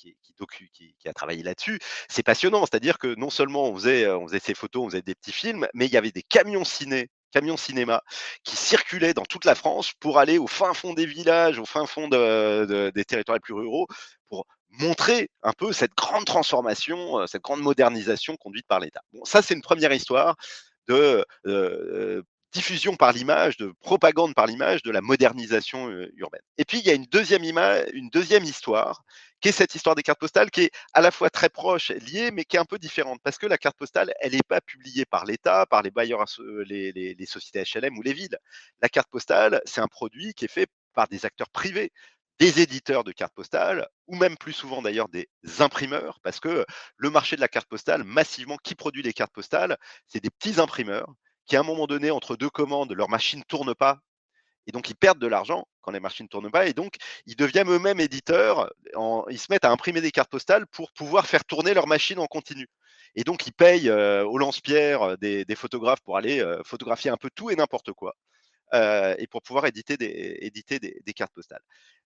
a travaillé là-dessus. C'est passionnant, c'est-à-dire que non seulement on faisait, on faisait ces photos, on faisait des petits films, mais il y avait des camions ciné camions cinéma qui circulaient dans toute la France pour aller au fin fond des villages, au fin fond des territoires les plus ruraux, pour montrer un peu cette grande transformation, euh, cette grande modernisation conduite par l'État. Bon, ça, c'est une première histoire de euh, diffusion par l'image, de propagande par l'image de la modernisation euh, urbaine. Et puis, il y a une deuxième, image, une deuxième histoire, qui est cette histoire des cartes postales, qui est à la fois très proche, liée, mais qui est un peu différente, parce que la carte postale, elle n'est pas publiée par l'État, par les bailleurs, les sociétés HLM ou les villes. La carte postale, c'est un produit qui est fait par des acteurs privés des éditeurs de cartes postales, ou même plus souvent d'ailleurs des imprimeurs, parce que le marché de la carte postale, massivement, qui produit les cartes postales C'est des petits imprimeurs qui, à un moment donné, entre deux commandes, leur machine ne tourne pas, et donc ils perdent de l'argent quand les machines ne tournent pas, et donc ils deviennent eux-mêmes éditeurs, ils se mettent à imprimer des cartes postales pour pouvoir faire tourner leur machine en continu. Et donc, ils payent au lance-pierre des, photographes pour aller photographier un peu tout et n'importe quoi, et pour pouvoir des, éditer des, cartes postales.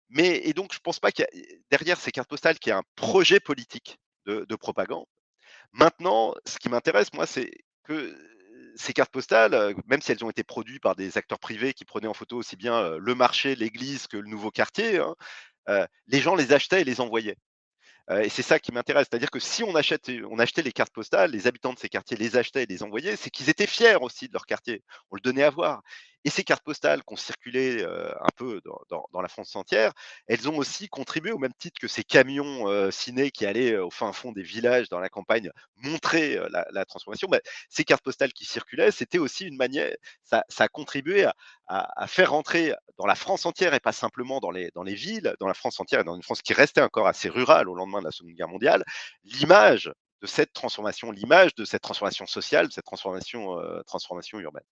Mais et donc, je pense pas qu'il y a derrière ces cartes postales qu'il y a un projet politique de, de propagande. Maintenant, ce qui m'intéresse, moi, c'est que ces cartes postales, même si elles ont été produites par des acteurs privés qui prenaient en photo aussi bien le marché, l'église que le nouveau quartier, hein, les gens les achetaient et les envoyaient. et c'est ça qui m'intéresse, c'est-à-dire que si on, on achetait les cartes postales, les habitants de ces quartiers les achetaient et les envoyaient, c'est qu'ils étaient fiers aussi de leur quartier. On le donnait à voir. Et ces cartes postales qui ont circulé un peu dans, la France entière, elles ont aussi contribué au même titre que ces camions ciné qui allaient au fin fond des villages dans la campagne montrer la, transformation. Bah, ces cartes postales qui circulaient, c'était aussi une manière, ça, a contribué à, faire rentrer dans la France entière et pas simplement dans les, dans les villes, dans la France entière et dans une France qui restait encore assez rurale au lendemain de la Seconde Guerre mondiale, l'image de cette transformation, l'image de cette transformation sociale, de cette transformation, transformation urbaine.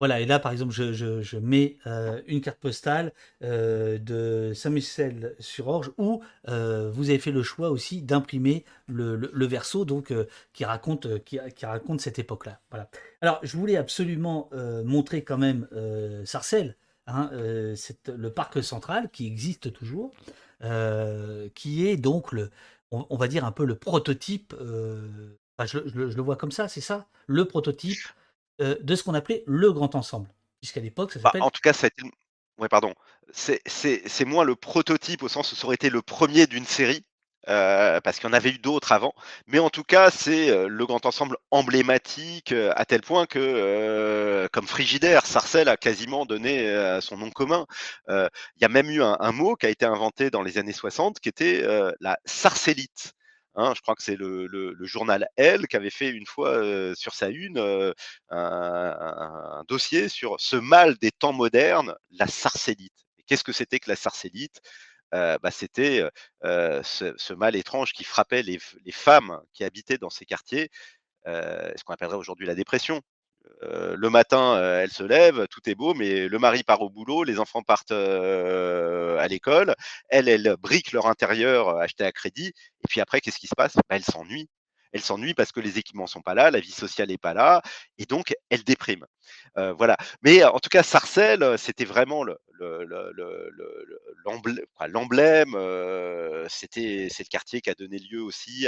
Voilà, et là, par exemple, je, mets euh, une carte postale euh, de Saint-Michel-sur-Orge où euh, vous avez fait le choix aussi d'imprimer le, verso donc, qui, raconte, qui, raconte cette époque-là. Voilà. Alors, je voulais absolument montrer quand même Sarcelles, hein, le parc central qui existe toujours, qui est donc, le, on, va dire, un peu le prototype. je, le vois comme ça, c'est ça? Le prototype euh, de ce qu'on appelait le grand ensemble. Puisqu'à l'époque, ça bah, s'appelle. en tout cas, ça a été. Ouais, pardon. C'est moins le prototype au sens où ça aurait été le premier d'une série. Euh, parce qu'il y en avait eu d'autres avant, mais en tout cas c'est euh, le grand ensemble emblématique à tel point que, comme Frigidaire, Sarcelles a quasiment donné son nom commun. Il y a même eu un, un, mot qui a été inventé dans les années 60 qui était la sarcellite. Hein, je crois que c'est le, journal Elle qui avait fait une fois sur sa une un, dossier sur ce mal des temps modernes, la sarcellite. Qu'est-ce que c'était que la sarcellite bah, C'était ce, mal étrange qui frappait les, femmes qui habitaient dans ces quartiers, ce qu'on appellerait aujourd'hui la dépression. Le matin, elle se lève, tout est beau, mais le mari part au boulot, les enfants partent à l'école, elles, elles briquent leur intérieur acheté à crédit, et puis après, qu'est-ce qui se passe? Bah, Elles s'ennuient. Elles s'ennuient parce que les équipements sont pas là, la vie sociale n'est pas là, et donc elles dépriment. voilà. Mais en tout cas, Sarcelles, c'était vraiment le, l'emblème, c'était c'est le quartier qui a donné lieu aussi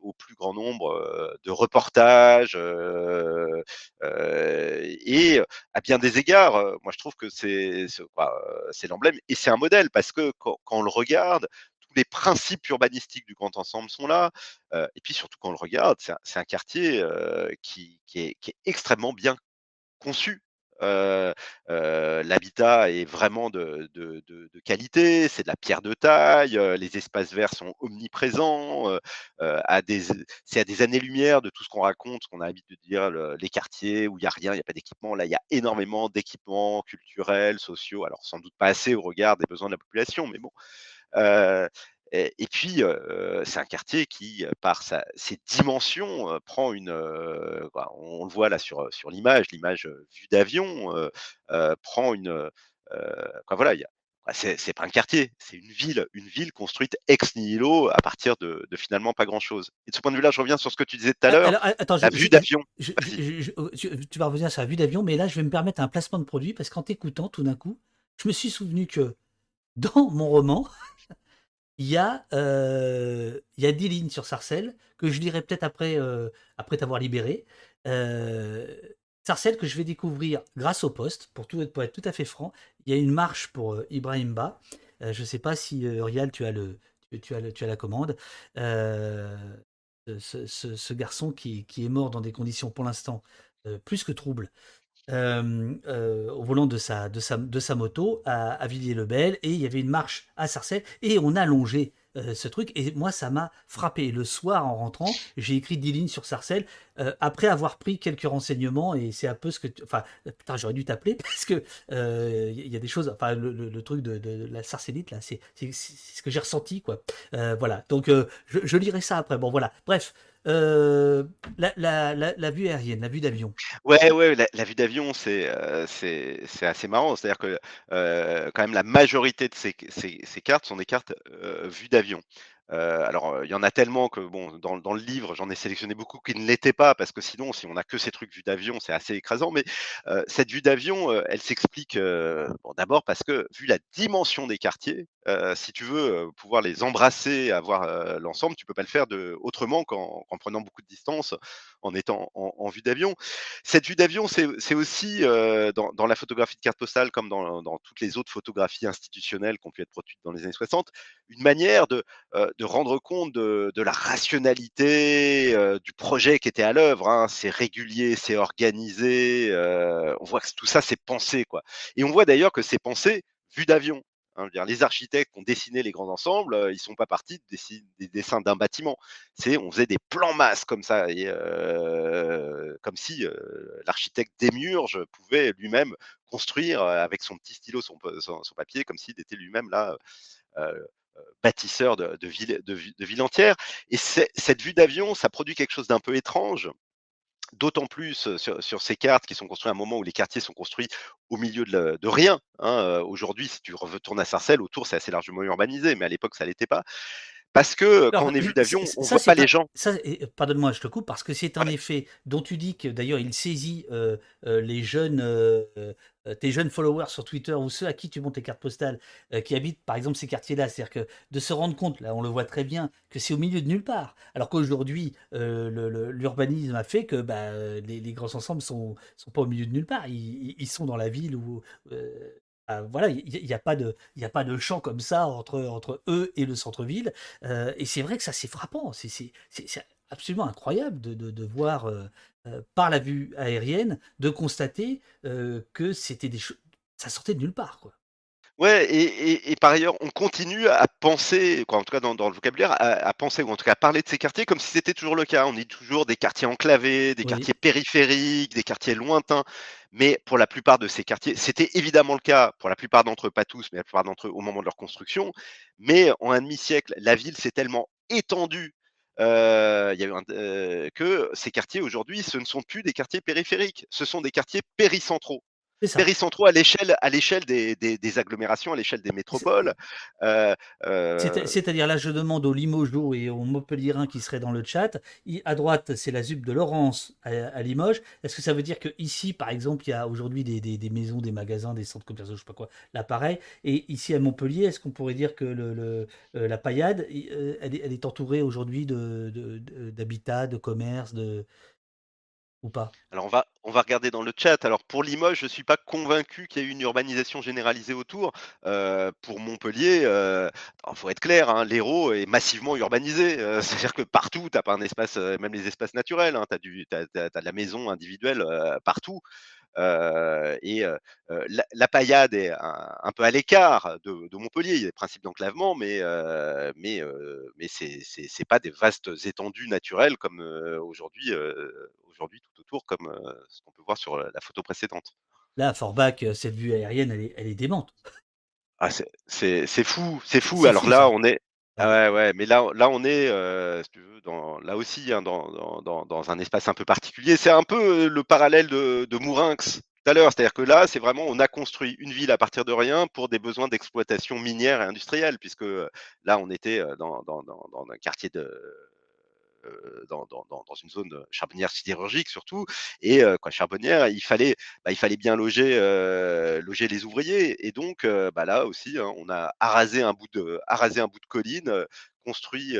au plus grand nombre de reportages et à bien des égards, moi je trouve que c'est l'emblème et c'est un modèle parce que quand, on le regarde, tous les principes urbanistiques du grand ensemble sont là. et puis surtout quand on le regarde, c'est un, quartier qui, est, qui, est, extrêmement bien conçu. L'habitat est vraiment de, qualité, c'est de la pierre de taille, les espaces verts sont omniprésents, c'est à des années-lumière de tout ce qu'on raconte, qu'on a l'habitude de dire, les quartiers où il n'y a rien, il n'y a pas d'équipement. Là, il y a énormément d'équipements culturels, sociaux, alors sans doute pas assez au regard des besoins de la population, mais bon. Et, puis, c'est un quartier qui, par ses dimensions, prend une. Bah, on, le voit là sur, sur l'image, l'image vue d'avion, prend une. Quoi, voilà, bah, c'est pas un quartier, c'est une ville, une ville construite ex nihilo à partir de, finalement pas grand chose. Et de ce point de vue-là, je reviens sur ce que tu disais tout à l'heure, la vue d'avion. Tu vas revenir sur la vue d'avion, mais là, je vais me permettre un placement de produit parce qu'en t'écoutant, tout d'un coup, je me suis souvenu que dans mon roman, il y a, euh, il y a 10 lignes sur Sarcelles que je lirai peut-être après, euh, après t'avoir libéré. Euh, Sarcelles que je vais découvrir grâce au poste, pour, tout, être tout à fait franc. Il y a une marche pour euh, Ibrahim Ba. je ne sais pas si Rial, tu as, la commande. Ce, ce, garçon qui, qui, est mort dans des conditions pour l'instant plus que troubles, au volant de sa, de sa, de sa moto à, Villiers-le-Bel et il y avait une marche à Sarcelles et on a longé ce truc et moi ça m'a frappé. Le soir en rentrant, j'ai écrit 10 lignes sur Sarcelles après avoir pris quelques renseignements et c'est un peu ce que... Enfin, j'aurais dû t'appeler parce que il y a des choses... Enfin, le, truc de, la Sarcellite, là, c'est ce que j'ai ressenti, quoi. voilà, donc je lirai ça après. Bon, voilà, bref. Euh, la, vue aérienne, la vue d'avion. Ouais, ouais, la, vue d'avion, c'est c'est assez marrant. C'est-à-dire que quand même la majorité de ces, ces, cartes sont des cartes vues d'avion. Alors, il y en a tellement que bon, dans dans le livre, j'en ai sélectionné beaucoup qui ne l'étaient pas parce que sinon, si on a que ces trucs vue d'avion, c'est assez écrasant. Mais, cette vue d'avion, elle s'explique, d'abord parce que vu la dimension des quartiers, heu, si tu veux, pouvoir les embrasser, avoir, heu, l'ensemble, tu peux pas le faire de autrement qu'en prenant beaucoup de distance, en étant en en vue d'avion. Cette vue d'avion, c'est aussi, heu, dans dans la photographie de carte postale comme dans dans toutes les autres photographies institutionnelles qui ont pu être produites dans les années 60, une manière de, de rendre compte de de la rationalité, du projet qui était à l'œuvre, hein. C'est régulier, c'est organisé, on voit que tout ça, c'est pensé, quoi et on voit d'ailleurs que c'est pensé vue d'avion, hein. Les architectes qui ont dessiné les grands ensembles, heu, ils sont pas partis de des dessins d'un bâtiment. On faisait des plans masse comme ça heu, comme si, heu, l'architecte démiurge pouvait lui-même construire, heu, avec son petit stylo, son papier, comme s'il était lui-même là, bâtisseur de de villes de vi de villes entières et cette vue d'avion, ça produit quelque chose d'un peu étrange. D'autant plus, sur sur ces cartes qui sont construits à un moment où les quartiers sont construits au milieu de rien, hein, aujourd'hui, si tu retournes à Sarcelles, autour, c'est assez largement urbanisé, mais à l'époque, ça l'était pas. Parce que, heu, quand on est vue ç d'avion, on ça voit pas les gens. pardonne-moi, je te coupe parce que c'est un Ouais. effet dont tu dis que d'ailleurs il saisit, les jeunes, tes jeunes followers sur Twitter ou ceux à qui tu montres tes cartes postales, heu, qui habitent par exemple ces quartiers-là. C'est-à-dire que de se rendre compte, là on le voit très bien, que c'est au milieu de nulle part. Alors qu'aujourd'hui, le l'urbanisme a fait que, bah, les grands ensembles sont sont pas au milieu de nulle part. Ils sont dans la ville heu, bah, voilà, il y il y a pas de il y a pas de champ comme ça entre entre eux et le centre-ville. Heu et c'est vrai que ça, c'est frappant. C'est c'est c'est c'est absolument incroyable de de de voir, heu, par la vue aérienne, de constater, que c'était des ça sortait de nulle part, quoi. Ouais et et et par ailleurs, on continue à penser, quoi, en tout cas dans dans le vocabulaire, à à penser ou en tout cas à parler de ces quartiers comme si c'était toujours le cas. On dit toujours des quartiers enclavés, des Oui. quartiers périphériques, des quartiers lointains. Mais pour la plupart de ces quartiers, c'était évidemment le cas pour la plupart d'entre eux, pas tous, mais la plupart d'entre eux au moment de leur construction. Mais en un demi-siècle, la ville s'est tellement étendue, heu, il y a eu un d que ces quartiers aujourd'hui, ce ne sont plus des quartiers périphériques, ce sont des quartiers péricentraux. Péricentraux à l'échelle à l'échelle des des des agglomérations, à l'échelle des métropoles, C'est heu c'est-à-dire là, je demande aux Limogeois et aux Montpelliérains qui seraient dans le chat. À droite, c'est la ZUP de Laurence à à Limoges. Est-ce que ça veut dire qu'ici, par exemple, il y a aujourd'hui des des maisons, des magasins, des centres commerciaux, je sais pas quoi, là pareil et ici à Montpellier, est-ce qu'on pourrait dire que le le, heu, la Paillade, elle est elle est entourée aujourd'hui de de de de commerce, de pas? Alors on va on va regarder dans le chat. Alors pour Limoges, je suis pas convaincu qu'il y ait une urbanisation généralisée autour. Heu, pour Montpellier, heu, alors faut être clair, hein, l'Hérault est massivement urbanisé. Heu, c'est-à-dire que partout, tu as pas un espace, même les espaces naturels, hein, tu as as de la maison individuelle, partout. Et la la Paillade est un peu à l'écart de Montpellier. Il y a des principes d'enclavement, mais heu mais mais c'est pas des vastes étendues naturelles comme, aujourd'hui, aujourd'hui tout autour comme, heu, ce qu'on peut voir sur, heu, la photo précédente. Là, Forbach, heu, cette vue aérienne, elle est elle est démente. Ah c'est fou, c'est fou. Alors fou là, ça. on est ah Ouais. ouais, mais là là on est, si tu veux, dans là aussi, hein, dans dans dans un espace un peu particulier. C'est un peu, le parallèle de de Mourinx tout à l'heure. C'est-à-dire que là, c'est vraiment on a construit une ville à partir de rien pour des besoins d'exploitation minière et industrielle puisque, là on était, dans dans dans dans un quartier de dans une zone, charbonnière sidérurgique surtout et quoi charbonnière, il fallait, bah, il fallait bien loger, loger les ouvriers et donc bah, là aussi, hein, on a arasé un bout de arasé un bout de colline, construit,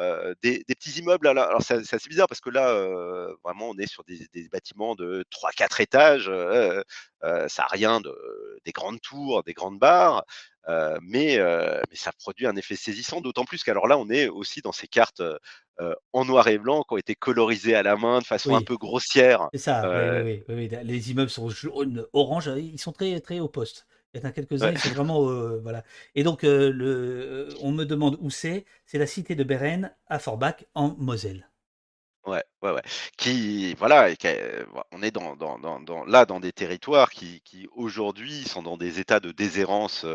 heu, des des petits immeubles. Alors alors c'est c'est assez bizarre parce que là, heu, vraiment on est sur des des bâtiments de 3-4 étages, heu, ça a rien de des grandes tours, des grandes barres, mais ça produit un effet saisissant. D'autant plus qu'alors là, on est aussi dans ces cartes, en noir et blanc qui ont été colorisées à la main de façon un peu grossière, C'est ça, oui, oui, les immeubles sont jaunes, orange, ils sont très très au poste. Il y en a quelques-uns, ouais. sont vraiment, heu, voilà et donc heu, le heu, on me demande où c'est, c'est la cité de Béreine à Forbach en Moselle. Ouais, ouais, ouais. Qui voilà et qui on est dans dans dans dans là, dans des territoires qui qui aujourd'hui sont dans des états de déshérence,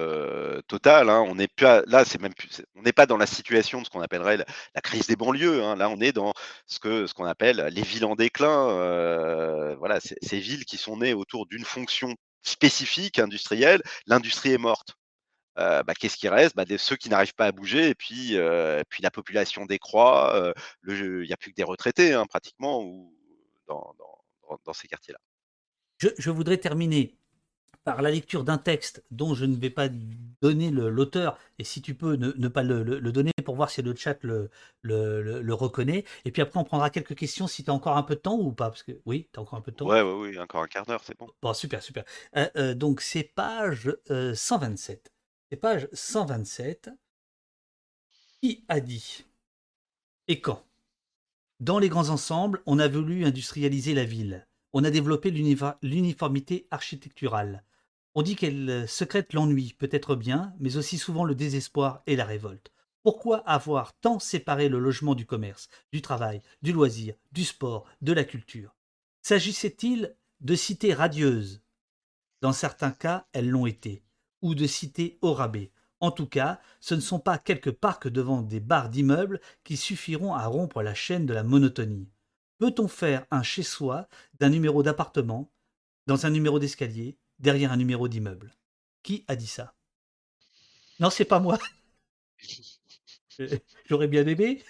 totale, hein. On n'est pas là, c'est même plus c'est on n'est pas dans la situation de ce qu'on appellerait la la crise des banlieues, hein. Là, on est dans ce que ce qu'on appelle les villes en déclin, voilà, ces villes qui sont nées autour d'une fonction spécifique industrielle. L'industrie est morte. bah, qu'est-ce qui reste? Bah, Ceux qui n'arrivent pas à bouger, et puis, puis la population décroît. Il n'y a plus que des retraités, hein, pratiquement, dans, ces quartiers-là. Je, voudrais terminer par la lecture d'un texte dont je ne vais pas donner l'auteur, et si tu peux ne, pas le, donner pour voir si le chat le, le, reconnaît. Et puis après, on prendra quelques questions si tu as encore un peu de temps ou pas. Parce que oui, tu as encore un peu de temps. Ouais, ouais, oui, encore un quart d'heure, c'est bon. Bon, super, super. Euh, euh, donc, c'est page 127. Euh, c'est page 127. Qui a dit et quand? Dans les grands ensembles, on a voulu industrialiser la ville. On a développé l'uniformité architecturale. On dit qu'elle euh, secrète l'ennui, peut-être bien, mais aussi souvent le désespoir et la révolte. Pourquoi avoir tant séparé le logement du commerce, du travail, du loisir, du sport, de la culture? S'agissait-il de cités radieuses? Dans certains cas, elles l'ont été, ou de cités au rabais. En tout cas, ce ne sont pas quelques parcs devant des barres d'immeubles qui suffiront à rompre la chaîne de la monotonie. Peut-on faire un chez-soi d'un numéro d'appartement, dans un numéro d'escalier, derrière un numéro d'immeuble. Qui a dit ça? Non, c'est pas moi. J'aurais bien aimé.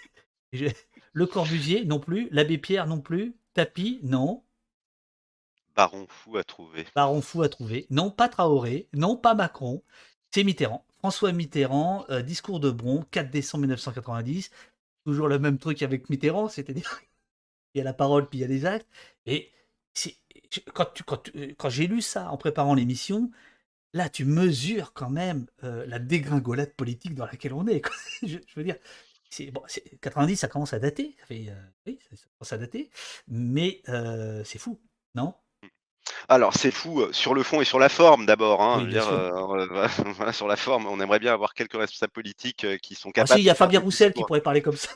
Le Corbusier non plus. L'abbé Pierre non plus. Tapis, non. Baron Fou à trouver. Baron Fou à trouver. Non, pas Traoré. Non, pas Macron. C'est Mitterrand. François Mitterrand, euh, discours de Bron, 4 décembre 1990. Toujours le même truc avec Mitterrand, c'est-à-dire il y a la parole puis il y a les actes. Et quand, euh, quand, j'ai lu ça en préparant l'émission, là, tu mesures quand même euh, la dégringolade politique dans laquelle on est. je, veux dire, bon, 90, ça commence à dater. Ça fait, euh, oui, ça commence à dater. Mais c'est fou, non? Alors c'est fou sur le fond et sur la forme d'abord. Hein, sur la forme, on aimerait bien avoir quelques responsables politiques qui sont capables. Ah, si, il y a Fabien Roussel qui pourrait parler comme ça.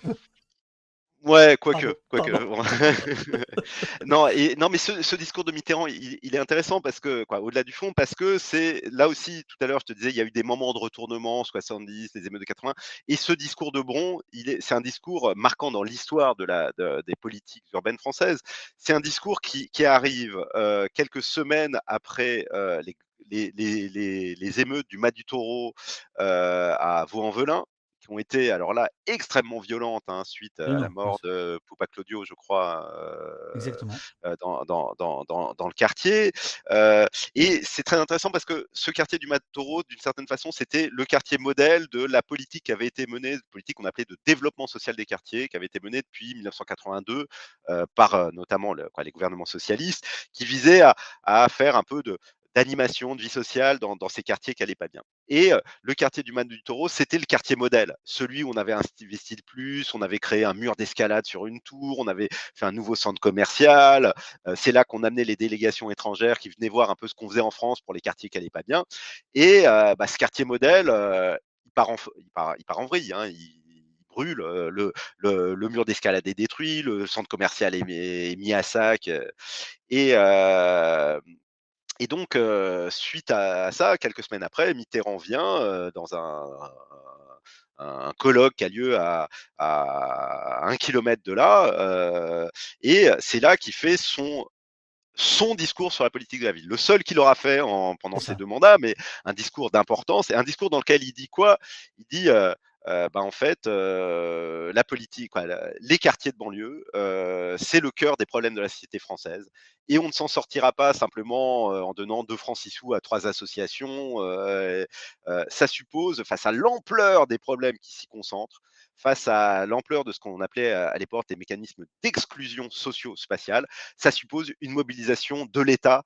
Ouais, quoique, quoique. non, et non, mais ce, discours de Mitterrand, il, est intéressant parce que, quoi, au-delà du fond, parce que c'est là aussi, tout à l'heure, je te disais, il y a eu des moments de retournement, 70, les émeutes de 80, et ce discours de Bron, c'est un discours marquant dans l'histoire de la, des politiques urbaines françaises. C'est un discours qui, qui arrive euh, quelques semaines après euh, les, les, les, les, émeutes du Mas du Taureau euh, à Vaux-en-Velin, ont été, alors là, extrêmement violentes hein, suite à la mort de Poupa Claudio, je crois, euh, dans, dans, dans, dans, le quartier. Euh, et c'est très intéressant parce que ce quartier du Taureau, d'une certaine façon, c'était le quartier modèle de la politique qui avait été menée, politique qu'on appelait de développement social des quartiers, qui avait été menée depuis 1982 euh, par notamment le, quoi, les gouvernements socialistes, qui visait à, à faire un peu de, d'animation, de vie sociale dans, ces quartiers qui n'allaient pas bien. Et le quartier du Man du Taureau, c'était le quartier modèle, celui où on avait investi le plus, on avait créé un mur d'escalade sur une tour, on avait fait un nouveau centre commercial. c'est là qu'on amenait les délégations étrangères qui venaient voir un peu ce qu'on faisait en France pour les quartiers qui n'allaient pas bien. Et bah, ce quartier modèle, il, part en, il, part, il en vrille. Hein, il, brûle, le, le, mur d'escalade est détruit, le centre commercial est, mis à sac. Et, et donc, suite à ça, quelques semaines après, Mitterrand vient dans un, colloque qui a lieu à, un kilomètre de là, et c'est là qu'il fait son son discours sur la politique de la ville. Le seul qu'il aura fait pendant ses deux mandats, mais un discours d'importance, et un discours dans lequel il dit quoi? Il dit bah, en fait, la politique, les quartiers de banlieue, c'est le cœur des problèmes de la société française. Et on ne s'en sortira pas simplement en donnant deux francs six sous à trois associations. ça suppose, face à l'ampleur des problèmes qui s'y concentrent, face à l'ampleur de ce qu'on appelait à l'époque des mécanismes d'exclusion socio-spatiale, ça suppose une mobilisation de l'État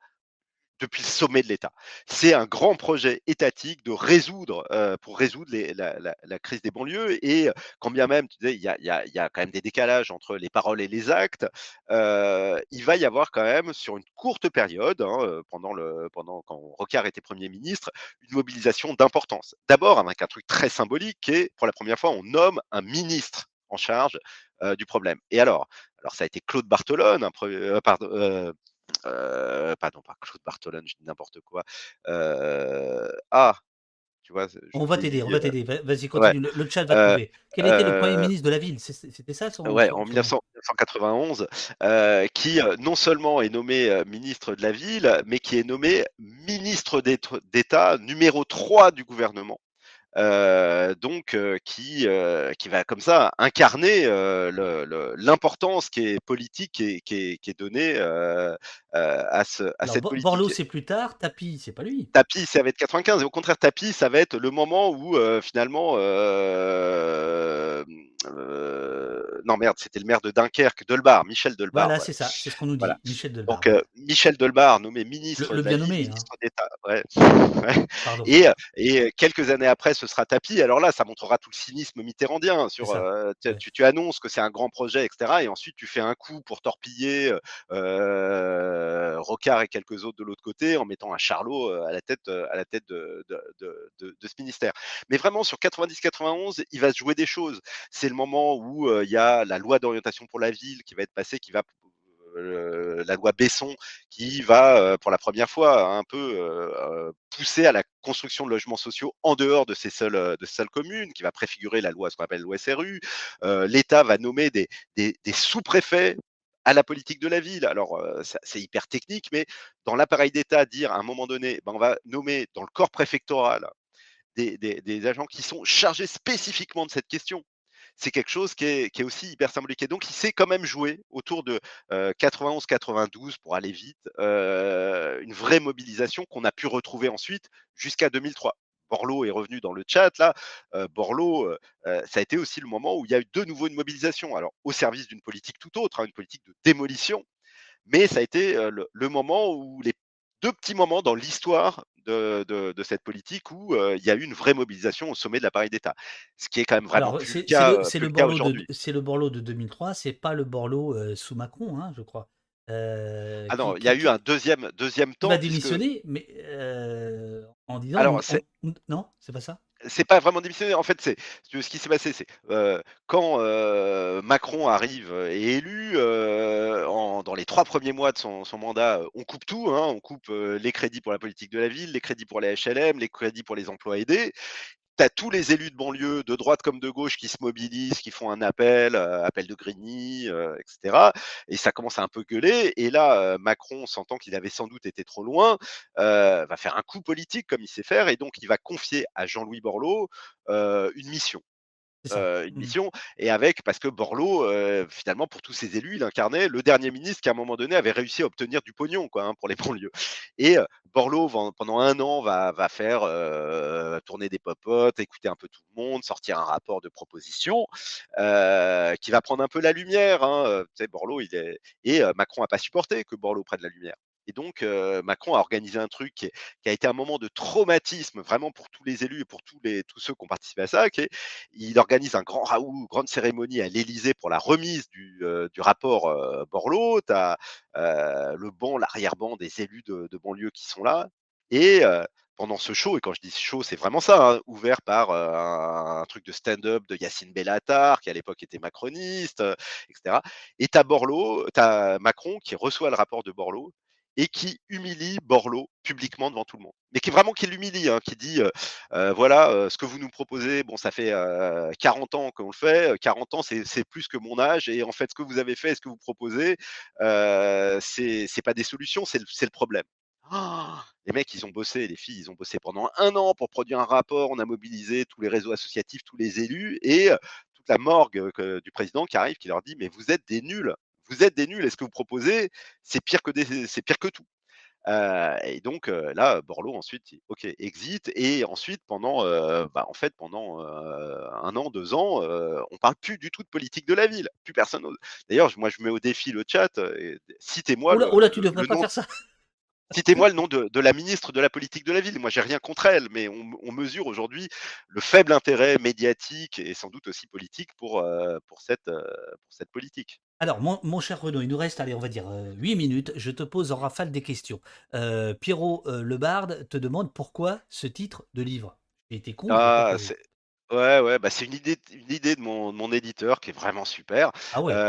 depuis le sommet de l'État. C'est un grand projet étatique de résoudre, euh, pour résoudre la, crise des banlieues. Et quand bien même, il y a, quand même des décalages entre les paroles et les actes, euh, il va y avoir quand même, sur une courte période, hein, euh, pendant, le, pendant quand Rocard était Premier ministre, une mobilisation d'importance. D'abord avec un truc très symbolique qui est, pour la première fois, on nomme un ministre en charge du problème. Et alors, alors ça a été Claude Bartolone, un, pardon, euh, pardon, pas Claude Bartolone, je dis n'importe quoi. Euh, ah, tu vois, on va t'aider, on va t'aider. Vas-y, continue. Le, chat va euh, trouver. Quel était le premier ministre de la ville? C'était ça son, Ouais, en 1991, qui non seulement est nommé ministre de la ville, mais qui est nommé ministre d'État numéro 3 du gouvernement. Heu, donc heu, qui, heu, qui va comme ça incarner, l'importance qui est politique qui est qui est qui est donnée, à ce à Alors cette Bo Borloo, politique. c'est plus tard, Tapie, c'est pas lui? Tapie, ça va être 95 et au contraire Tapie, ça va être le moment où, finalement, heu, non merde, c'était le maire de Dunkerque, Delbar, Michel Delbar, Voilà, c'est ça, c'est ce qu'on nous Voilà. dit, Michel Delbar, Donc heu, Michel Delbar nommé ministre le bien nommé, hein. ministre d'État, ouais, ouais Pardon. et heu et quelques années après, ce sera Tapie. Alors là, ça montrera tout le cynisme mitterrandien C'est sur, tu tu annonces que c'est un grand projet et cetera et ensuite tu fais un coup pour torpiller, Rocard et quelques autres de l'autre côté en mettant un charlot, à la tête, à la tête de de de de de ce ministère. Mais vraiment sur 90-91, il va se jouer des choses. C'est le moment où, heu, il y a la loi d'orientation pour la ville qui va être passée, qui va heu, la loi Besson qui va, heu, pour la première fois un peu, pousser à la construction de logements sociaux en dehors de ces seules, de communes, qui va préfigurer la loi ce qu'on appelle loi SRU. L'État va nommer des sous-préfets à la politique de la ville. Alors, c'est hyper technique, mais dans l'appareil d'État, dire à un moment donné, ben, on va nommer dans le corps préfectoral des agents qui sont chargés spécifiquement de cette question. C'est quelque chose qui est aussi hyper symbolique et donc il s'est quand même joué autour de, heu, 91-92 pour aller vite, heu, une vraie mobilisation qu'on a pu retrouver ensuite jusqu'à 2003. Borloo est revenu dans le chat là, heu, Borloo, ça a été aussi le moment où il y a eu de nouveau une mobilisation. Alors au service d'une politique tout autre, hein, une politique de démolition, mais ça a été, le moment où les 2 petits moments dans l'histoire de de de cette politique où, heu, il y a eu une vraie mobilisation au sommet de l'appareil d'État. Ce qui est quand même vraiment c'est le le le Borloo de aujourd'hui. c'est le Borloo de 2003, c'est pas le Borloo, heu, sous Macron, hein, je crois, heu, Ah non, il y a eu un deuxième deuxième temps puisque démissionner, mais heu, en disant on alors on c'est on non, c'est pas ça? C'est pas vraiment démissionner, en fait, c'est ce qui s'est passé, c'est, heu, quand, heu, Macron arrive, heu, est élu, dans les 3 premiers mois de son mandat, on coupe tout, hein, on coupe, les crédits pour la politique de la ville, les crédits pour les HLM, les crédits pour les emplois aidés tu tous les élus de banlieue, de droite comme de gauche, qui se mobilisent, qui font un appel, heu, appel de Grigny, heu, et cetera. Et ça commence à un peu gueuler. Et là, heu, Macron, sentant qu'il avait sans doute été trop loin, va faire un coup politique comme il sait faire. Et donc il va confier à Jean-Louis Borloo, une mission Une Mmh. mission et avec parce que Borloo, finalement pour tous ces élus, il incarnait le dernier ministre qui à un moment donné avait réussi à obtenir du pognon quoi, hein, pour les banlieues et Borloo pendant un an va va faire, tourner des popotes, écouter un peu tout le monde, sortir un rapport de proposition, qui va prendre un peu la lumière, hein, heu, tu sais Borloo il est et Macron a pas supporté que Borloo prenne la lumière et donc Macron a organisé un truc qui a été un moment de traumatisme vraiment pour tous les élus et pour tous ceux qui ont participé à ça, il organise un grand raout, grande cérémonie à l'Élysée pour la remise du, rapport, Borloo. Tu as, le banc, l'arrière-ban des élus de banlieue qui sont là. Et pendant ce show et quand je dis show, c'est vraiment ça, hein, ouvert par, un truc de stand-up de Yacine Bellatar, qui à l'époque était macroniste, heu, et cetera. Et tu as Borloo tu as Macron qui reçoit le rapport de Borloo et qui humilie Borloo publiquement devant tout le monde. Mais qui vraiment qui l'humilie, hein, qui dit, heu Heu, voilà, heu, ce que vous nous proposez, bon, ça fait, heu, 40 ans qu'on le fait, heu, 40 ans, c'est plus que mon âge et en fait, ce que vous avez fait et ce que vous proposez, c'est pas des solutions, c'est le le problème. Les mecs, ils ont bossé, les filles, ils ont bossé pendant un an pour produire un rapport. On a mobilisé tous les réseaux associatifs, tous les élus et toute la morgue, du président qui arrive, qui leur dit: «Mais vous êtes des nuls, vous êtes des nuls et ce que vous proposez, c'est pire que des c'est pire que tout». Et donc là, Borloo ensuite, OK, exit et ensuite pendant, bah, en fait pendant, 1 an, 2 ans, on parle plus du tout de politique de la ville. Plus personne d'ailleurs, moi je mets au défi le chat, et citez-moi Oh là le oh là, tu le devrais le pas nom faire ça! citez-moi le nom de de la ministre de la politique de la ville. Moi j'ai rien contre elle, mais on on mesure aujourd'hui le faible intérêt médiatique et sans doute aussi politique pour, heu, pour cette, heu, pour cette politique. Alors, mon mon cher Renaud, il nous reste, allez, on va dire, heu, 8 minutes. Je te pose en rafale des questions. Heu, Pierrot, heu, Le Barde te demande pourquoi ce titre de livre? J'ai été con, Ah, c'est Ouais, ouais, bah, c'est une idée une idée de mon de mon éditeur qui est vraiment super. Ah ouais,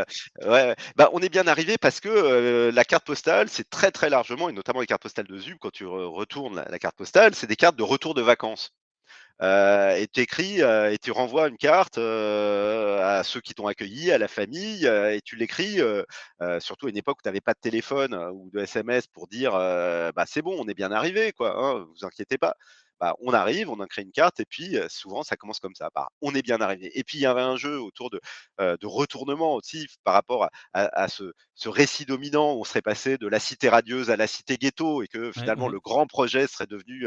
ouais, bah, on est bien arrivé parce que, la carte postale, c'est très, très largement et notamment les cartes postales de Zug, quand tu re retournes la la carte postale, c'est des cartes de retour de vacances. Heu et tu écris, heu et tu renvoies une carte, heu, à ceux qui t'ont accueilli, à la famille, et tu l'écris, surtout à une époque où tu avais pas de téléphone, ou de SMS pour dire, «Bah, c'est bon, on est bien arrivé quoi, hein, vous inquiétez pas». Bah, on arrive, on en crée une carte et puis souvent ça commence comme ça, on est bien arrivé. Et puis il y avait un jeu autour de, de retournement aussi par rapport à, ce, récit dominant. Où on serait passé de la cité radieuse à la cité ghetto et que finalement le grand projet serait devenu,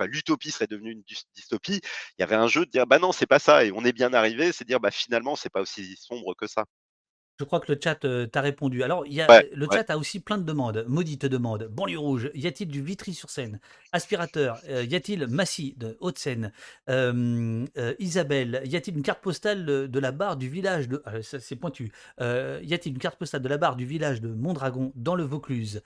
l'utopie serait devenue une dystopie. Il y avait un jeu de dire bah non c'est pas ça et on est bien arrivé, c'est dire bah finalement c'est pas aussi sombre que ça. Je crois que le chat euh, t'a répondu. Alors, il y a, le chat a aussi plein de demandes. Maudit te demande Banlieue rouge, y a-t-il du Vitry-sur-Seine? Aspirateur, euh, y a-t-il Massy de Haute-Seine? Euh, Isabelle, y a-t-il une carte postale de, la barre du village de. Ah, ça, c'est pointu. y a-t-il une carte postale de la barre du village de Mondragon dans le Vaucluse?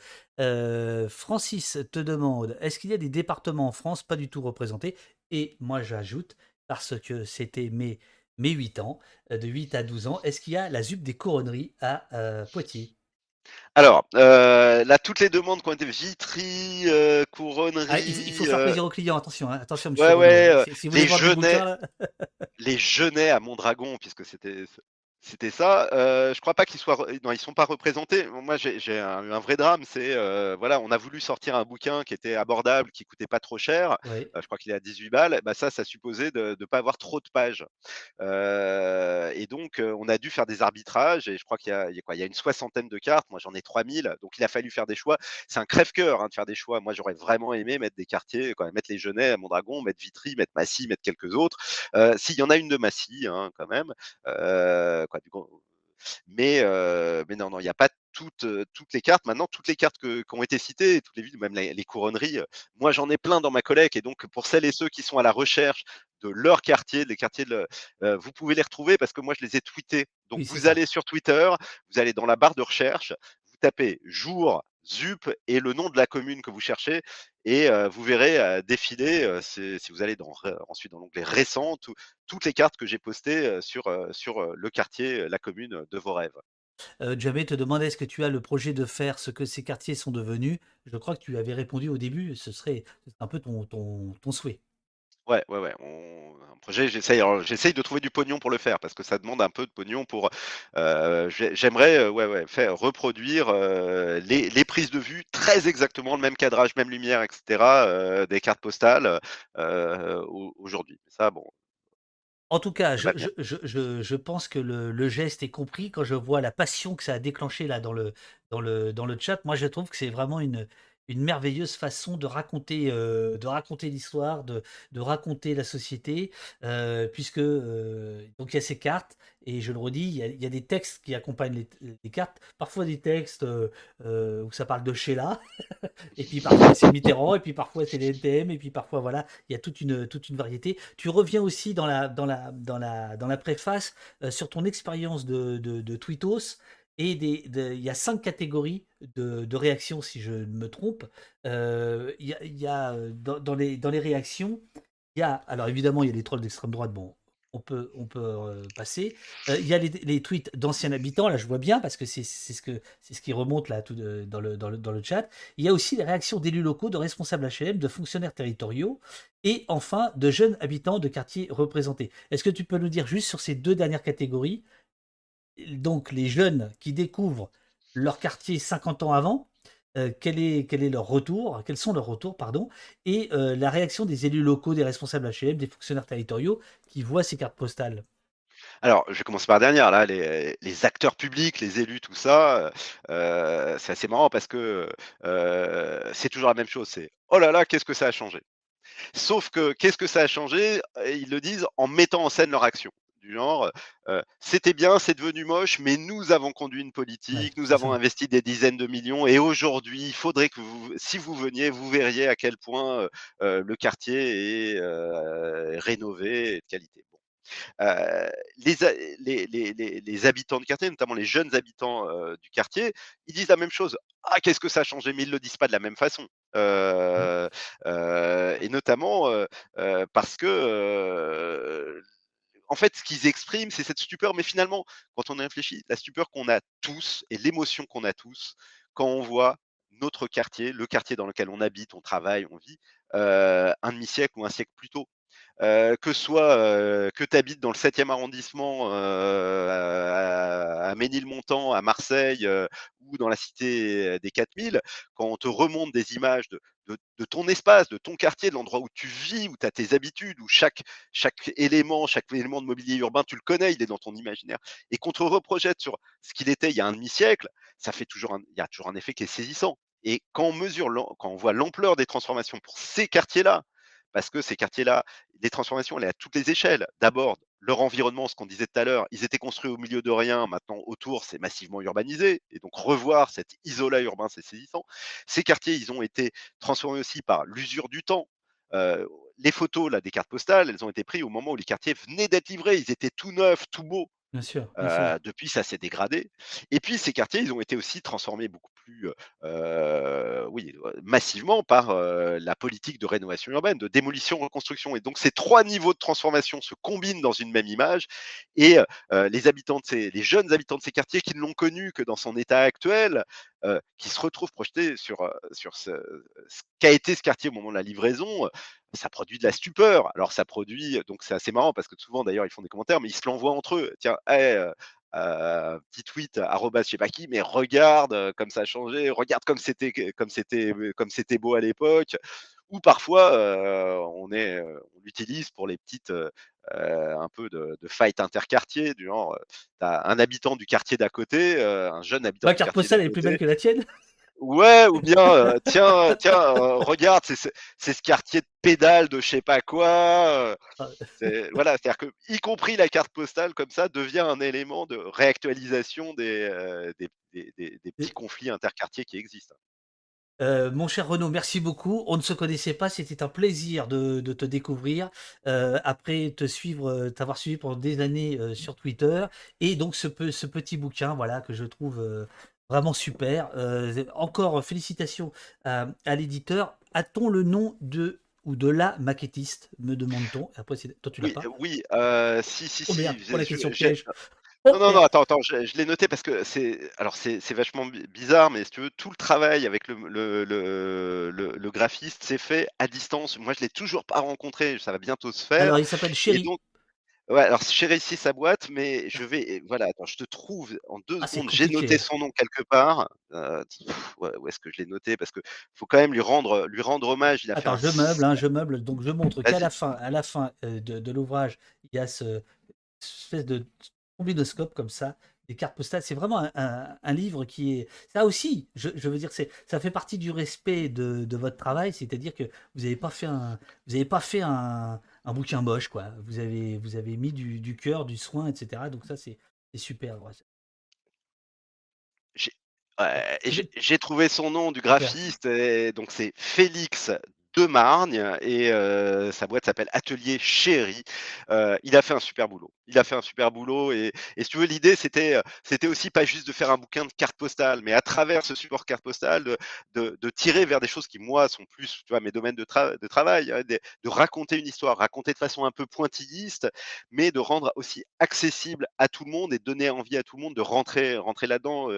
Francis te demande Est-ce qu'il y a des départements en France pas du tout représentés? Et moi, j'ajoute, parce que c'était mes mes 8 ans, euh, de 8 à 12 ans. Est-ce qu'il y a la ZUP des couronneries à euh, Poitiers? Alors, euh, là, toutes les demandes qui ont été Vitry, euh, couronnerie. Ah, il, faut faire plaisir aux clients, attention, hein, attention, monsieur. Ouais, ouais, les, genêts, les genêts à Mondragon, puisque c'était c'était ça. Euh, je crois pas qu'ils soient, non, ils sont pas représentés. Moi, j'ai un, un vrai drame. C'est euh, voilà, on a voulu sortir un bouquin qui était abordable, qui coûtait pas trop cher. Euh, je crois qu'il est à 18 balles. Bah ça, ça supposait de ne pas avoir trop de pages. Euh, et donc, on a dû faire des arbitrages. Et je crois qu'il y a, il y a quoi? Il y a une soixantaine de cartes. Moi, j'en ai 3000. Donc, il a fallu faire des choix. C'est un crève-cœur hein, de faire des choix. Moi, j'aurais vraiment aimé mettre des quartiers, quand même, mettre les Genets à Mondragon, mettre Vitry, mettre Massy, mettre quelques autres. S'il y en a une de Massy, hein, quand même mais, mais non, non, il n'y a pas toutes, toutes les cartes. Maintenant, toutes les cartes qui ont été citées, toutes les villes, même les, couronneries, moi j'en ai plein dans ma collecte. Et donc, pour celles et ceux qui sont à la recherche de leur quartier, des quartiers, de, vous pouvez les retrouver parce que moi je les ai tweetés. Donc, vous allez sur Twitter, vous allez dans la barre de recherche, vous tapez jour ZUP et le nom de la commune que vous cherchez et vous verrez défiler, si vous allez ensuite dans l'onglet récent, toutes les cartes que j'ai postées sur, le quartier, la commune de vos rêves. Euh, Jamé te demandait est-ce que tu as le projet de faire ce que ces quartiers sont devenus? Je crois que tu avais répondu au début, ce serait un peu ton souhait. Ouais, ouais, ouais. un projet, j'essaye, j'essaye de trouver du pognon pour le faire parce que ça demande un peu de pognon pour. Euh, j'aimerais, euh, ouais, ouais, faire reproduire euh, les, les prises de vue très exactement le même cadrage, même lumière, etc. des cartes postales aujourd'hui. Ça, bon, En tout cas, je, je, je, je pense que le, le geste est compris quand je vois la passion que ça a déclenché là dans le, dans le, dans le chat. Moi, je trouve que c'est vraiment une, une merveilleuse façon de raconter, euh, de raconter l'histoire, de, de, raconter la société, euh, puisque euh, donc il y a ces cartes et je le redis, il y a, des textes qui accompagnent les, cartes, parfois des textes où ça parle de Sheila, et puis parfois c'est Mitterrand, et puis parfois c'est les NTM, et puis parfois voilà, il y a toute une toute une variété. Tu reviens aussi dans la dans la dans la dans la préface sur ton expérience de, de, de et il y a cinq catégories de, réactions, si je ne me trompe. Euh, il y a, euh, dans, les, réactions, il y a, alors évidemment, il y a les trolls d'extrême droite, bon, on peut, on peut euh, passer. il y a les, tweets d'anciens habitants, là je vois bien, parce que c'est ce, qui remonte là dans, le, dans le chat. Il y a aussi les réactions d'élus locaux, de responsables HLM, de fonctionnaires territoriaux, et enfin de jeunes habitants de quartiers représentés. Est-ce que tu peux nous dire juste sur ces deux dernières catégories donc les jeunes qui découvrent leur quartier 50 ans avant, euh, quel, est, leur retour, quels sont leurs retours, pardon, et euh, la réaction des élus locaux, des responsables HLM, des fonctionnaires territoriaux qui voient ces cartes postales? Alors, je vais commencer par la dernière, là, les, acteurs publics, les élus, tout ça, euh, c'est assez marrant parce que c'est toujours la même chose, c'est oh là là, qu'est-ce que ça a changé? Sauf que qu'est-ce que ça a changé? Ils le disent en mettant en scène leur action du genre c'était bien, c'est devenu moche, mais nous avons conduit une politique, nous avons investi des dizaines de millions, et aujourd'hui, il faudrait que vous, si vous veniez, vous verriez à quel point le quartier est rénové et de qualité. Les, les, les, les, habitants du quartier, notamment les jeunes habitants du quartier, ils disent la même chose. Ah, qu'est-ce que ça a changé Mais ils ne le disent pas de la même façon. Mmh. et notamment parce que en fait, ce qu'ils expriment, c'est cette stupeur. Mais finalement, quand on y réfléchit, la stupeur qu'on a tous et l'émotion qu'on a tous quand on voit notre quartier, le quartier dans lequel on habite, on travaille, on vit, euh, un demi-siècle ou un siècle plus tôt. Euh, que soit euh, que tu habites dans le 7e arrondissement à, Ménilmontant, à Marseille, ou dans la cité des 4000, quand on te remonte des images de, de, ton espace, de ton quartier, de l'endroit où tu vis, où tu as tes habitudes, où chaque, chaque élément, chaque élément de mobilier urbain, tu le connais, il est dans ton imaginaire, et qu'on te reprojette sur ce qu'il était il y a un demi-siècle, ça fait toujours il y a toujours un effet qui est saisissant. Et quand on mesure, quand on voit l'ampleur des transformations pour ces quartiers-là, parce que ces quartiers-là, les transformations, elles sont à toutes les échelles. D'abord, leur environnement, ce qu'on disait tout à l'heure, ils étaient construits au milieu de rien, maintenant autour, c'est massivement urbanisé, et donc revoir cet isolat urbain, c'est saisissant. Ces quartiers, ils ont été transformés aussi par l'usure du temps. Euh, les photos là, des cartes postales, elles ont été prises au moment où les quartiers venaient d'être livrés, ils étaient tout neufs, tout beaux. Bien sûr, depuis, ça s'est dégradé. Et puis, ces quartiers, ils ont été aussi transformés beaucoup plus, oui, massivement par la politique de rénovation urbaine, de démolition, reconstruction. Et donc, ces trois niveaux de transformation se combinent dans une même image. Et les habitants de ces, les jeunes habitants de ces quartiers qui ne l'ont connu que dans son état actuel, qui se retrouvent projetés sur, sur ce qu'a été ce quartier au moment de la livraison, ça produit de la stupeur. Alors ça produit, donc c'est assez marrant parce que souvent d'ailleurs ils font des commentaires, mais ils se l'envoient entre eux. Tiens, hey, euh, petit tweet arrobas je sais pas qui, mais regarde comme ça a changé, regarde comme c'était comme c'était comme c'était beau à l'époque. Ou parfois on est on l'utilise pour les petites un peu de, de fight interquartier, du genre t'as un habitant du quartier d'à côté, un jeune habitant. Ma carte postale est plus belle que la tienne? Ouais, ou bien, euh, tiens, tiens, euh, regarde, c'est ce quartier de pédale de je sais pas quoi. Euh, voilà, c'est-à-dire que, y compris la carte postale, comme ça, devient un élément de réactualisation des, des, des, petits conflits interquartiers qui existent. mon cher Renaud, merci beaucoup. On ne se connaissait pas, c'était un plaisir de, de te découvrir. après te suivre, t'avoir suivi pendant des années sur Twitter, et donc ce, ce, petit bouquin, voilà, que je trouve Vraiment super. Euh, encore félicitations à, l'éditeur. A-t-on le nom de ou de la maquettiste, me demande-t-on Après, toi, tu l'as oui, pas Oui, euh, si, si, oh, si. pour la question piège. Non, non, non, attends, attends, je, l'ai noté parce que c'est, alors c'est, vachement bizarre, mais si tu veux, tout le travail avec le, le, le, le, graphiste s'est fait à distance. Moi, je l'ai toujours pas rencontré, ça va bientôt se faire. Alors, il s'appelle Chéri. Ouais, alors j'ai réussi sa boîte, mais je vais. Voilà, attends, je te trouve en deux ah, secondes. J'ai noté son nom quelque part. Euh, où est-ce que je l'ai noté? Parce que faut quand même lui rendre, lui rendre hommage. Il a attends, je meuble, hein, je meuble. Donc je montre qu'à la fin, à la fin euh, de, l'ouvrage, il y a ce espèce de combinoscope comme ça des cartes postales. C'est vraiment un, livre qui est. Ça aussi, je, veux dire, c'est ça fait partie du respect de, de votre travail, c'est-à-dire que vous n'avez pas fait un, vous avez pas fait un, un bouquin moche, quoi. Vous avez, vous avez mis du, du cœur, du soin, etc. Donc ça, c'est super. J'ai trouvé son nom du graphiste, et donc c'est Félix de Marne et sa boîte s'appelle Atelier Chéri. il a fait un super boulot. Il a fait un super boulot et, si tu veux, l'idée c'était c'était aussi pas juste de faire un bouquin de cartes postales, mais à travers ce support carte postale de, de, tirer vers des choses qui moi sont plus tu vois mes domaines de, de travail, hein, de, raconter une histoire, raconter de façon un peu pointilliste, mais de rendre aussi accessible à tout le monde et donner envie à tout le monde de rentrer rentrer là-dedans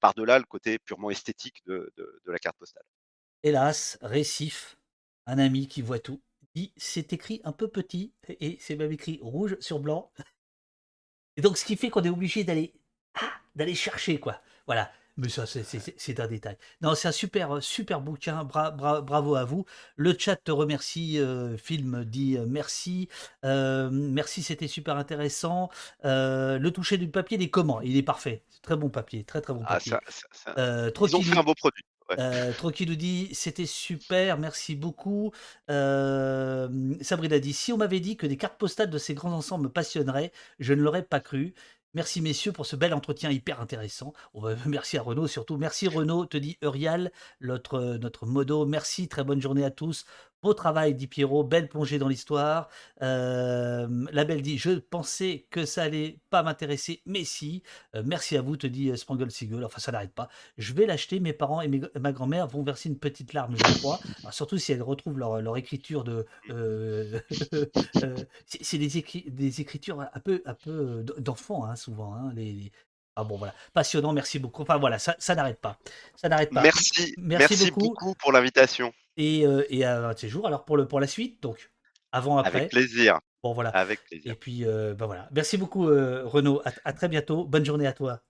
par delà le côté purement esthétique de, de la carte postale. Hélas, Récif, un ami qui voit tout, dit c'est écrit un peu petit et c'est même écrit rouge sur blanc. Et donc ce qui fait qu'on est obligé d'aller ah, d'aller chercher quoi. Voilà. Mais ça, c'est un détail. Non, c'est un super, super bouquin. bravo à vous. Le chat te remercie. Euh, film dit euh, merci. Euh, merci, c'était super intéressant. le toucher du papier, il est comment Il est parfait. Très bon papier. Très, très bon ah, papier. Ils ont fait un beau produit. Euh, nous dit c'était super, merci beaucoup. Euh, Sabrina dit si on m'avait dit que des cartes postales de ces grands ensembles me passionneraient, je ne l'aurais pas cru. Merci messieurs pour ce bel entretien hyper intéressant. merci à Renaud surtout. Merci Renaud, te dit Urial, notre, notre modo. Merci, très bonne journée à tous. Beau travail, dit Pierrot, belle plongée dans l'histoire. Euh, la belle dit Je pensais que ça allait pas m'intéresser, mais si. Euh, merci à vous, te dit euh, Spangle Seagull. Enfin, ça n'arrête pas. Je vais l'acheter. Mes parents et ma grand-mère vont verser une petite larme, je crois. surtout si elles retrouvent leur, écriture de. c'est des, des, écritures un peu, un peu d'enfants, hein, souvent. Hein, les, Ah bon, voilà. Passionnant, merci beaucoup. Enfin, voilà, ça, ça n'arrête pas. Ça n'arrête pas. Merci, merci, beaucoup pour l'invitation. Et, euh, et à un de ces jours, alors pour, le, pour la suite, donc avant, après. Avec plaisir. Bon, voilà. Avec plaisir. Et puis, euh, ben voilà. Merci beaucoup, euh, Renaud. À, à, très bientôt. Bonne journée à toi.